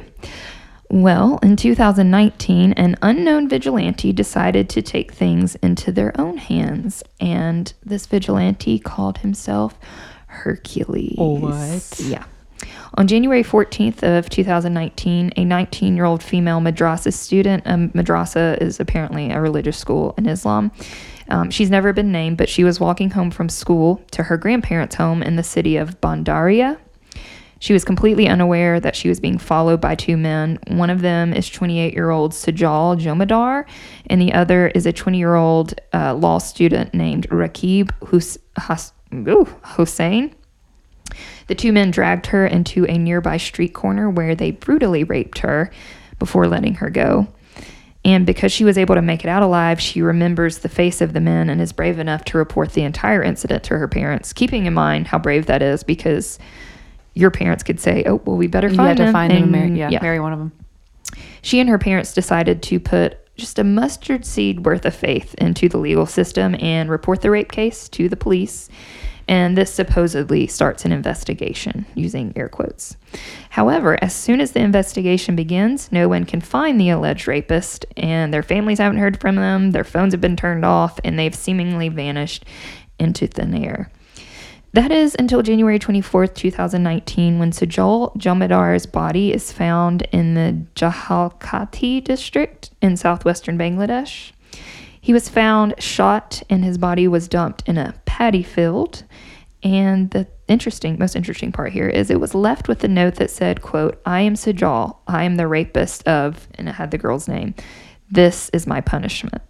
Well, in 2019, an unknown vigilante decided to take things into their own hands, and this vigilante called himself Hercules. What? Yeah. On January 14th of 2019, a 19-year-old female madrasa student, um, madrasa is apparently a religious school in Islam. Um, she's never been named, but she was walking home from school to her grandparents' home in the city of Bandaria. She was completely unaware that she was being followed by two men. One of them is 28 year old Sajal Jomadar, and the other is a 20 year old uh, law student named Rakib Hus- Hus- ooh, Hossein. The two men dragged her into a nearby street corner where they brutally raped her before letting her go. And because she was able to make it out alive, she remembers the face of the men and is brave enough to report the entire incident to her parents, keeping in mind how brave that is because your parents could say, "Oh, well, we better You find had to him find them and marry. and- Yeah, marry one of them. she and her parents decided to put just a mustard seed worth of faith into the legal system and report the rape case to the police. And this supposedly starts an investigation, using air quotes. However, as soon as the investigation begins, no one can find the alleged rapist, and their families haven't heard from them, their phones have been turned off, and they've seemingly vanished into thin air. That is until January 24th, 2019, when Sajal Jomadar's body is found in the Jhalokati district in southwestern Bangladesh. He was found shot and his body was dumped in a paddy field. And the interesting, most interesting part here is it was left with a note that said, quote, I am Sajal. I am the rapist of, and it had the girl's name. This is my punishment.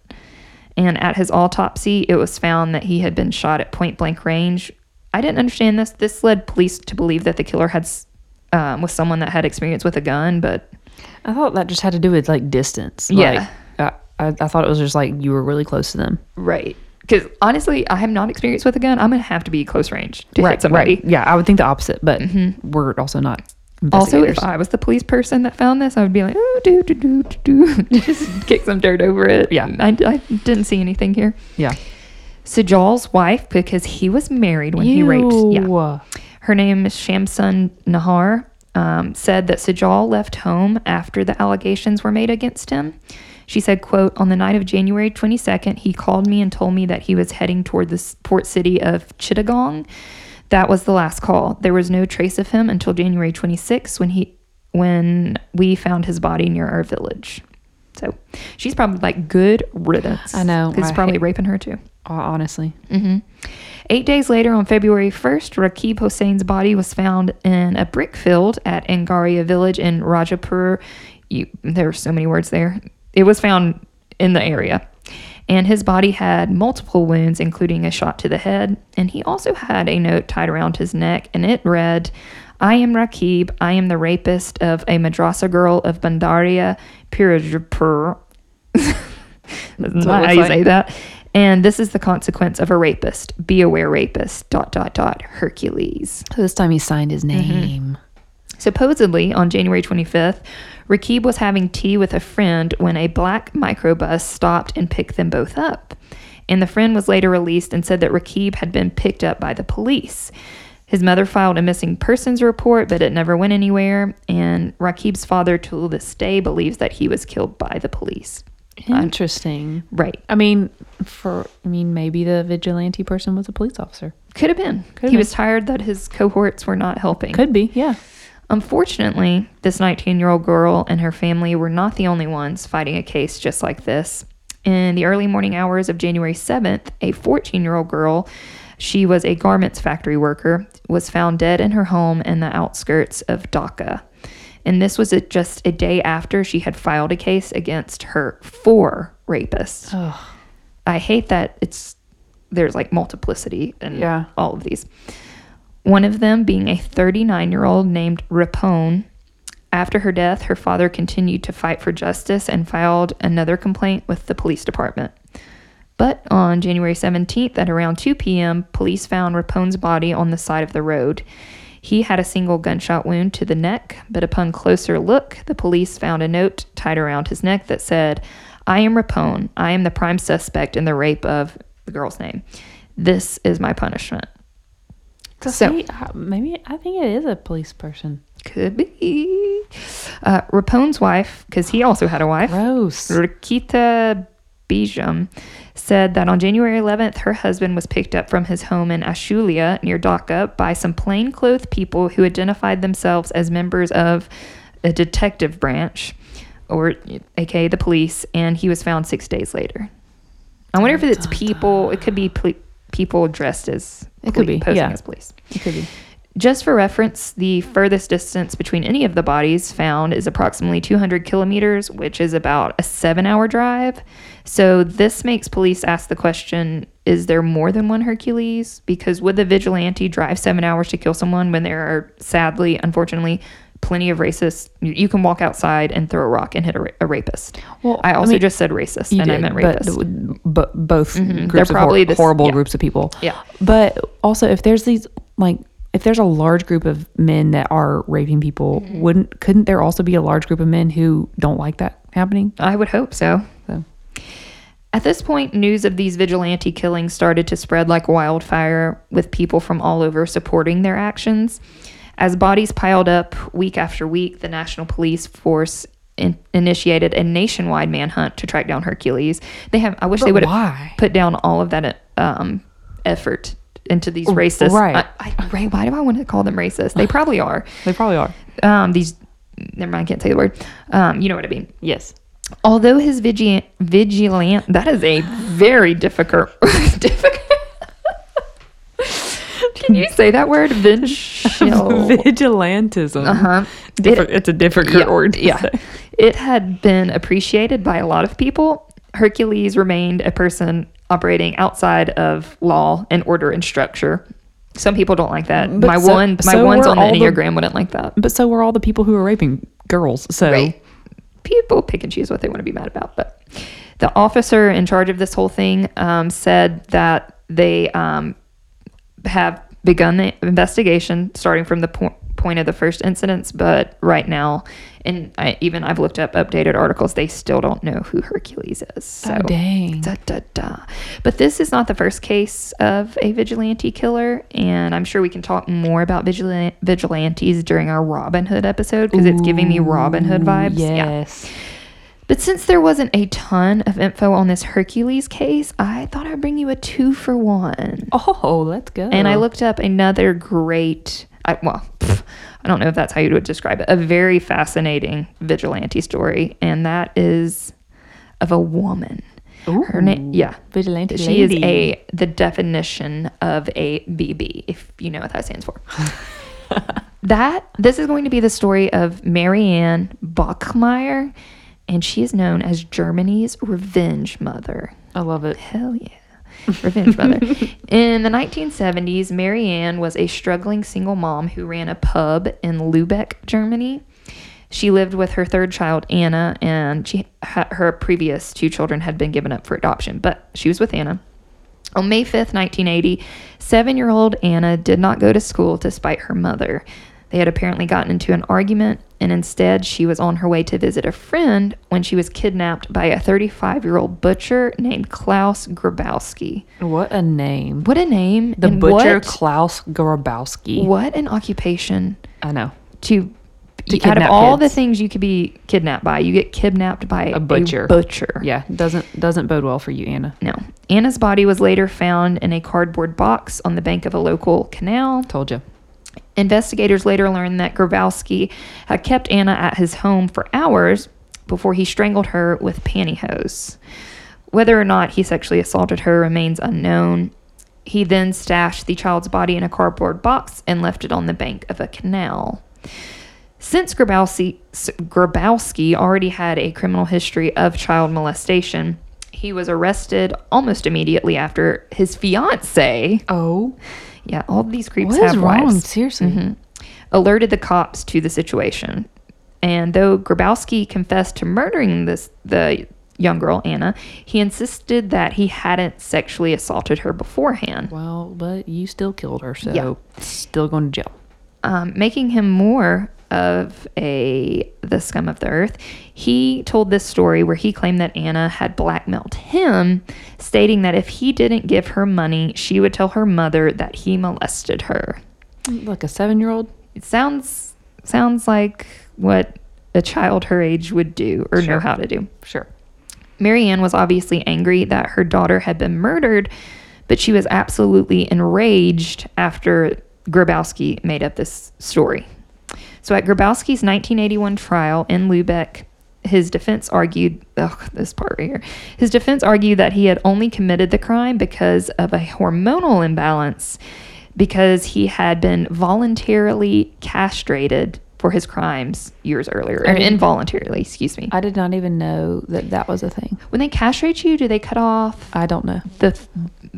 And at his autopsy, it was found that he had been shot at point blank range. I didn't understand this. This led police to believe that the killer had um, was someone that had experience with a gun, but I thought that just had to do with like distance. Yeah. Like, I, I, I thought it was just like you were really close to them. right. Because honestly, I have not experienced with a gun. I'm gonna have to be close range to hit somebody. Yeah, I would think the opposite, but we're also not. Also, if. I was the police person that found this, I would be like, oh, do, do, do, do, do. [laughs] Just kick some dirt over it. Yeah. I, I didn't see anything here. yeah, Sajal's wife, because he was married when he raped. Yeah. Her name is Shamsun Nahar. Um, said that Sajal left home after the allegations were made against him. She said, quote, on the night of January 22nd, he called me and told me that he was heading toward the port city of Chittagong. That was the last call. There was no trace of him until January 26th when he when we found his body near our village. So she's probably like good riddance. I know, he's probably raping her too. Hon- Honestly, hmm Eight days later, on February 1st, Rakib Hossein's body was found in a brick field at Angaria village in Rajapur. You, there are so many words there. It was found in the area. And his body had multiple wounds, including a shot to the head. And he also had a note tied around his neck, and it read, I am Rakib. I am the rapist of a madrasa girl of Bandaria, Pirajapur. [laughs] That's not how you like. say that. And this is the consequence of a rapist. Be aware, rapist. Dot dot dot. Hercules. so this time he signed his mm-hmm. name. Supposedly, on January 25th, Rakib was having tea with a friend when a black microbus stopped and picked them both up. And the friend was later released and said that Rakib had been picked up by the police. His mother filed a missing persons report, but it never went anywhere. And Rakib's father, to this day, believes that he was killed by the police. Interesting. Right. I mean, for I mean, maybe the vigilante person was a police officer. Could have been. Could have he been. was tired that his cohorts were not helping. Could be, yeah. Unfortunately, this 19 year old girl and her family were not the only ones fighting a case just like this. In the early morning hours of January 7th, a 14 year old girl, she was a garments factory worker, was found dead in her home in the outskirts of Dhaka. And this was a, just a day after she had filed a case against her four rapists. Ugh. I hate that it's there's like multiplicity in Yeah. all of these. One of them being a 39 year old named Rapone. After her death, her father continued to fight for justice and filed another complaint with the police department. But on January 17th at around 2 p.m., police found Rapone's body on the side of the road. He had a single gunshot wound to the neck, but upon closer look, the police found a note tied around his neck that said, I am Rapone. I am the prime suspect in the rape of the girl's name. This is my punishment. So, see, uh, maybe I think it is a police person. Could be. Uh, Rapone's wife, because he also had a wife, Gross. Rikita Bijam, said that on January 11th, her husband was picked up from his home in Ashulia near Dhaka by some plainclothes people who identified themselves as members of a detective branch, or aka the police, and he was found six days later. I wonder if it's people. It could be poli- people dressed as It could be, posing yeah. as police. It could be. Just for reference, the furthest distance between any of the bodies found is approximately 200 kilometers, which is about a seven hour drive. So, this makes police ask the question is there more than one Hercules? Because would the vigilante drive seven hours to kill someone when there are, sadly, unfortunately, plenty of racists? You- can walk outside and throw a rock and hit a, ra- a rapist. Well, I I also mean, just said racist, and I meant rapist. but both Mhm. They're groups of probably hor- this- horrible yeah. groups of people. Yeah. But also, if there's these like, if there's a large group of men that are raping people, Mm-hmm. wouldn't couldn't there also be a large group of men who don't like that happening? I would hope so. At this point, news of these vigilante killings started to spread like wildfire, with people from all over supporting their actions. As bodies piled up week after week, the National Police Force in- initiated a nationwide manhunt to track down Hercules. They have. I wish they would have put down all of that um, effort into these racist. right. I, I, why do I want to call them racist? They [sighs] probably are. they probably are. Um, these. Never mind. I can't say the word. Um, you know what I mean. Yes. Although his vigilant, vigilant that is a very difficult, [laughs] difficult, Can you say that word? Vigil. Vigilantism. Uh huh. Diffi- it's a difficult yeah, word. to yeah. say. It had been appreciated by a lot of people. Hercules remained a person operating outside of law and order and structure. Some people don't like that. But my so- one, my so ones on the all the- enneagram wouldn't like that. But so were all the people who were raping girls. So Right. People pick and choose what they want to be mad about. But the officer in charge of this whole thing um, said that they um, have begun the investigation starting from the po- point of the first incidents. But right now, and I, even I've looked up updated articles, they still don't know who Hercules is. Oh, so. Oh, dang. Da, da, da. But this is not the first case of a vigilante killer, and I'm sure we can talk more about vigilan- vigilantes during our Robin Hood episode because it's giving me Robin Hood vibes. Yeah. But since there wasn't a ton of info on this Hercules case, I thought I'd bring you a two for one. Oh, let's go. And I looked up another great, I, well, pff, I don't know if that's how you would describe it, a very fascinating vigilante story, and that is of a woman. Her name, yeah, Vigilante she is a the definition of a BB, if you know what that stands for. [laughs] that this is going to be the story of Marianne Bachmeier, and she is known as Germany's revenge mother. I love it. Hell yeah. Revenge Mother. [laughs] In the 1970s, Marianne was a struggling single mom who ran a pub in Lübeck, Germany. She lived with her third child, Anna, and she ha- her previous two children had been given up for adoption, but she was with Anna. On May 5th, 1980, seven year old Anna did not go to school to spite her mother. They had apparently gotten into an argument, and instead, she was on her way to visit a friend when she was kidnapped by a 35 year old butcher named Klaus Grabowski. What a name. What a name! The and butcher what, Klaus Grabowski. what an occupation I know. to. To out of all the things you could be kidnapped by, you get kidnapped by A butcher. butcher. Yeah, doesn't doesn't bode well for you, Anna. No. Anna's body was later found in a cardboard box on the bank of a local canal. Told you. Investigators later learned that Grabowski had kept Anna at his home for hours before he strangled her with pantyhose. Whether or not he sexually assaulted her remains unknown. He then stashed the child's body in a cardboard box and left it on the bank of a canal. Since Grabowski, Grabowski already had a criminal history of child molestation, he was arrested almost immediately after his fiance. Oh, Yeah, all these creeps what is have wrong? wives Seriously. Mhm. alerted the cops to the situation. And though Grabowski confessed to murdering this the young girl Anna, he insisted that he hadn't sexually assaulted her beforehand, Well, but you still killed her, so Yeah. still going to jail. um, making him more of a the scum of the earth. He told this story where he claimed that Anna had blackmailed him, stating that if he didn't give her money, she would tell her mother that he molested her. Like a seven-year-old. It sounds sounds like what a child her age would do or know how to do. Sure. Marianne was obviously angry that her daughter had been murdered, but she was absolutely enraged after Grabowski made up this story. So at Grabowski's 1981 trial in Lubeck, his defense argued, oh, this part right here. His defense argued that he had only committed the crime because of a hormonal imbalance, because he had been voluntarily castrated for his crimes years earlier, or involuntarily, excuse me. I did not even know that that was a thing. When they castrate you, do they cut off I don't know. the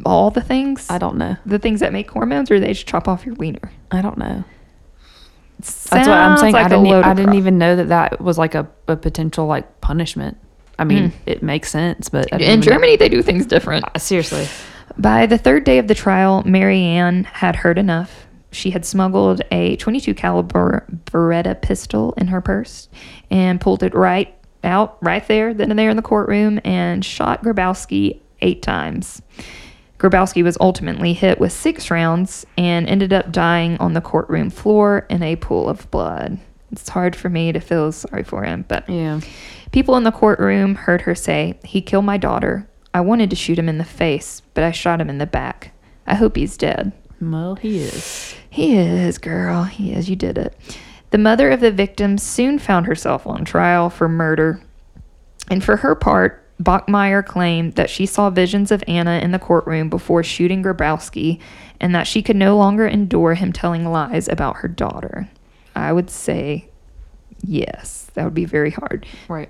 all the things? I don't know. The things that make hormones, or they just chop off your wiener? I don't know. That's what I'm saying. like I didn't. I didn't even know that that was like a, a potential like punishment. I mean, Mm. it makes sense, but In even know- Germany, they do things different. Uh, seriously, By the third day of the trial, Mary Ann had heard enough. She had smuggled a 22 caliber Beretta pistol in her purse and pulled it right out, right there, then and there in the courtroom, and shot Grabowski eight times. Grabowski was ultimately hit with six rounds and ended up dying on the courtroom floor in a pool of blood. It's hard for me to feel sorry for him, but yeah. People in the courtroom heard her say, He killed my daughter. I wanted to shoot him in the face, but I shot him in the back. I hope he's dead. Well, he is. He is, girl. He is. You did it. The mother of the victim soon found herself on trial for murder. And for her part, Bachmeier claimed that she saw visions of Anna in the courtroom before shooting Grabowski and that she could no longer endure him telling lies about her daughter. I would say yes, that would be very hard. Right.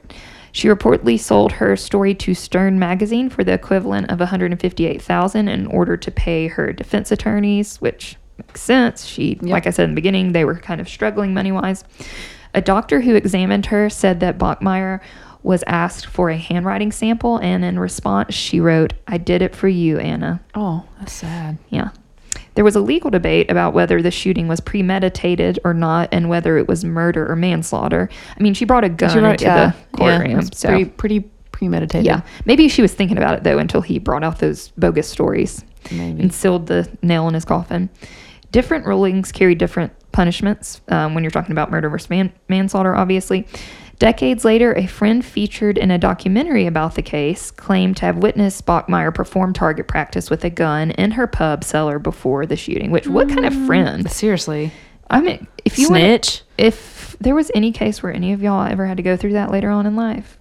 She reportedly sold her story to Stern magazine for the equivalent of 158,000 in order to pay her defense attorneys, which makes sense. She like I said in the beginning, they were kind of struggling money-wise. A doctor who examined her said that Bachmeier was asked for a handwriting sample and in response she wrote, "I did it for you, Anna." Oh, that's sad. Yeah. There was a legal debate about whether the shooting was premeditated or not and whether it was murder or manslaughter. I mean, she brought a gun wrote- into the courtroom. it's so pretty, pretty premeditated. yeah, maybe she was thinking about it though until he brought out those bogus stories Maybe. and sealed the nail in his coffin. Different rulings carry different punishments um, when you're talking about murder versus man- manslaughter, obviously. Decades later, a friend featured in a documentary about the case claimed to have witnessed Bachmeier perform target practice with a gun in her pub cellar before the shooting. Which, what kind of mm. friend? Seriously. I mean, if you wanna- Snitch. if there was any case where any of y'all ever had to go through that later on in life,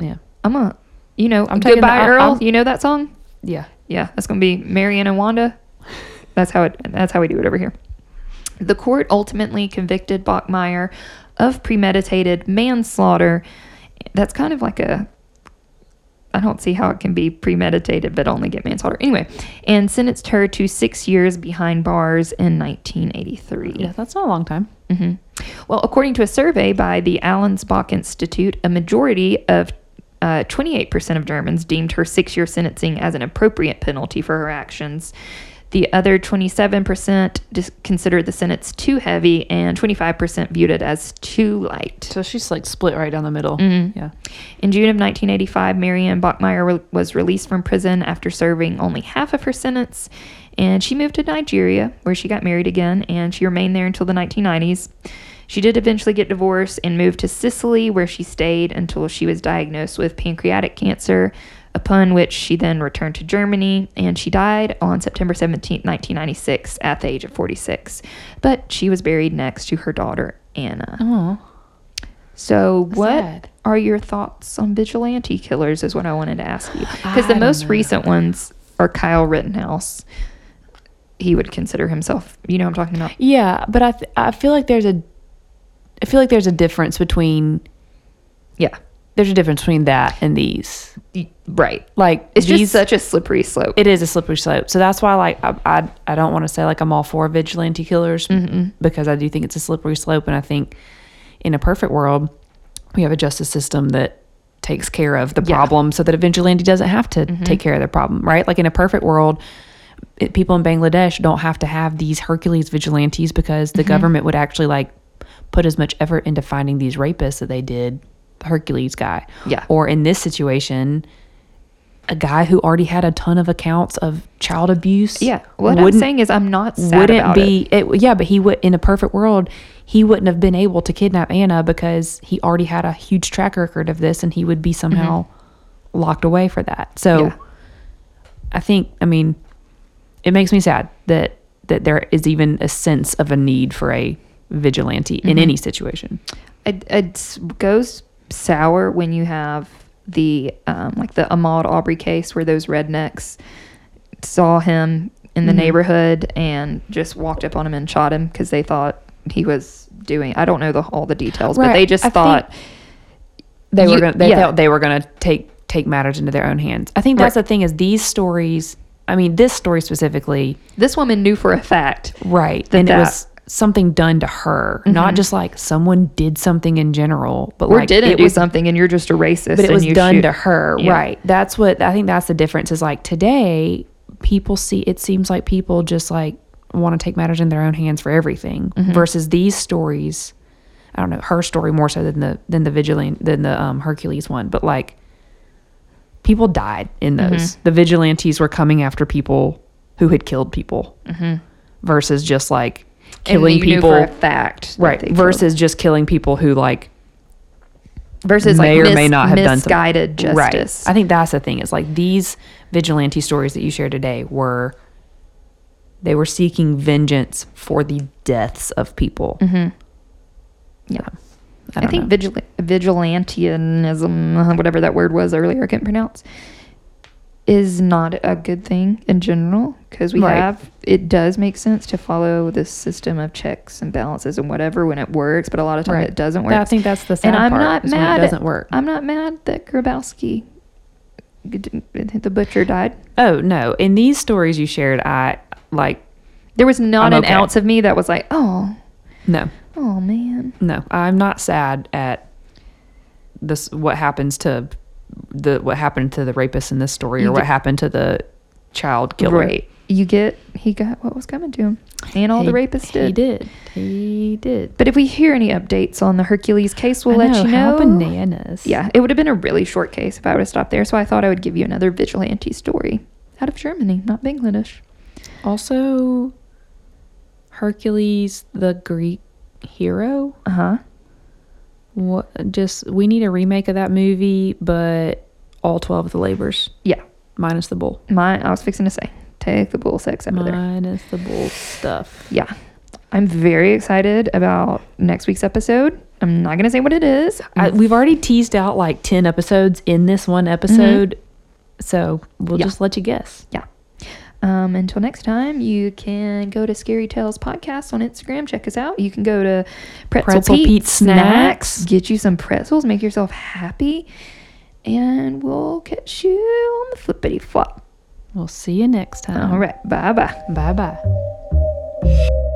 Yeah. I'm a, you know, I'm goodbye the- Earl. I'm- you know that song? Yeah. Yeah, that's gonna be Marianne and Wanda. That's how it. That's how we do it over here. The court ultimately convicted Bachmeier of premeditated manslaughter. That's kind of like a. I don't see how it can be premeditated but only get manslaughter. Anyway, and sentenced her to six years behind bars in 1983. Yeah, that's not a long time. hmm Well, according to a survey by the Allensbach Institute, a majority of uh, 28% of Germans deemed her six year sentencing as an appropriate penalty for her actions. The other 27% dis- considered the sentence too heavy, and 25% viewed it as too light. So she's like split right down the middle. Mhm. Yeah. In June of 1985, Marianne Bachmeier re- was released from prison after serving only half of her sentence, and she moved to Nigeria, where she got married again, and she remained there until the 1990s. She did eventually get divorced and moved to Sicily, where she stayed until she was diagnosed with pancreatic cancer, upon which she then returned to Germany, and she died on September 17, 1996, at the age of 46. But she was buried next to her daughter, Anna. Oh. So, what Sad. are your thoughts on vigilante killers? Is what I wanted to ask you. [gasps] Because the most know. recent ones are Kyle Rittenhouse. He would consider himself, you know, what I'm talking about. Yeah, but I th- I feel like there's a I feel like there's a difference between Yeah, there's a difference between that and these. Right. Like It's these, just such a slippery slope. it is a slippery slope. So that's why like I I, I don't want to say like I'm all for vigilante killers mm-hmm. because I do think it's a slippery slope and I think in a perfect world we have a justice system that takes care of the Yeah. problem so that a vigilante doesn't have to mm-hmm. take care of the problem, right? Like in a perfect world it, people in Bangladesh don't have to have these Hercules vigilantes because the mm-hmm. government would actually like put as much effort into finding these rapists that they did the Hercules guy. Yeah. Or in this situation, a guy who already had a ton of accounts of child abuse. yeah. What I'm saying is, I'm not sad wouldn't about it. be it. yeah, but he would in a perfect world, he wouldn't have been able to kidnap Anna because he already had a huge track record of this and he would be somehow locked away for that. So Mm-hmm. Yeah. I think I mean it makes me sad that that there is even a sense of a need for a vigilante in Mm-hmm. any situation. it, it goes sour when you have the um, like the Ahmaud Arbery case where those rednecks saw him in the neighborhood and just walked up on him and shot him because they thought he was doing I don't know the all the details but they just I thought they You- were gonna they yeah. thought they were gonna take take matters into their own hands. I think that's Right. the thing is these stories I mean this story specifically this woman knew for a fact right That and it was something done to her not just like someone did something in general but or like didn't it do was something and you're just a racist but it was done shoot- to her Yeah. right that's what i think that's the difference is like today people see it seems like people just like want to take matters in their own hands for everything Mm-hmm. versus these stories i don't know her story more so than the than the vigilante than the um, hercules one but like people died in Mm-hmm. those the vigilantes were coming after people who had killed people versus just like killing people for a fact right they killed. versus just killing people who like versus may like or mis- may not have done something. misguided justice Right. I think that's the thing. Is like these vigilante stories that you shared today were they were seeking vengeance for the deaths of people. Mm-hmm. yeah I I, think vigil- vigilantianism, [laughs] whatever that word was earlier, I couldn't pronounce, is not a good thing in general because we Right. have, it does make sense to follow this system of checks and balances and whatever when it works, but a lot of times Right. it doesn't work. I think that's the sad and I'm part. not mad. It doesn't work. I'm not mad that Grabowski, the butcher, died. oh no! In these stories you shared, I like There was not I'm an okay. ounce of me that was like, oh, no, oh man. no. I'm not sad at this. What happens to the what happened to the rapist in this story, You or what happened to the child killer? Right. You get, he got what was coming to him. And all the rapists did. He did. He did. But if we hear any updates on the Hercules case, we'll I let you how know. bananas. Yeah, it would have been a really short case if I would have stopped there. So I thought I would give you another vigilante story out of Germany, not Bangladesh. Also, Hercules, the Greek hero. Uh huh. What? Just we need a remake of that movie, but all twelve of the labors Yeah. minus the bull. My, I was fixing to say, take the bull sex out of there. Minus the bull stuff. Yeah. I'm very excited about next week's episode. I'm not going to say what it is. I, we've already teased out like 10 episodes in this one episode. Mm-hmm. So we'll Yeah. just let you guess. Yeah. Um, until next time, you can go to Scary Tales Podcast on Instagram. Check us out. You can go to Pretzel, Pretzel Pete, Pete Snacks. Snacks. Get you some pretzels. Make yourself happy. And we'll catch you on the flippity flop. We'll see you next time. All right. Bye bye. Bye bye.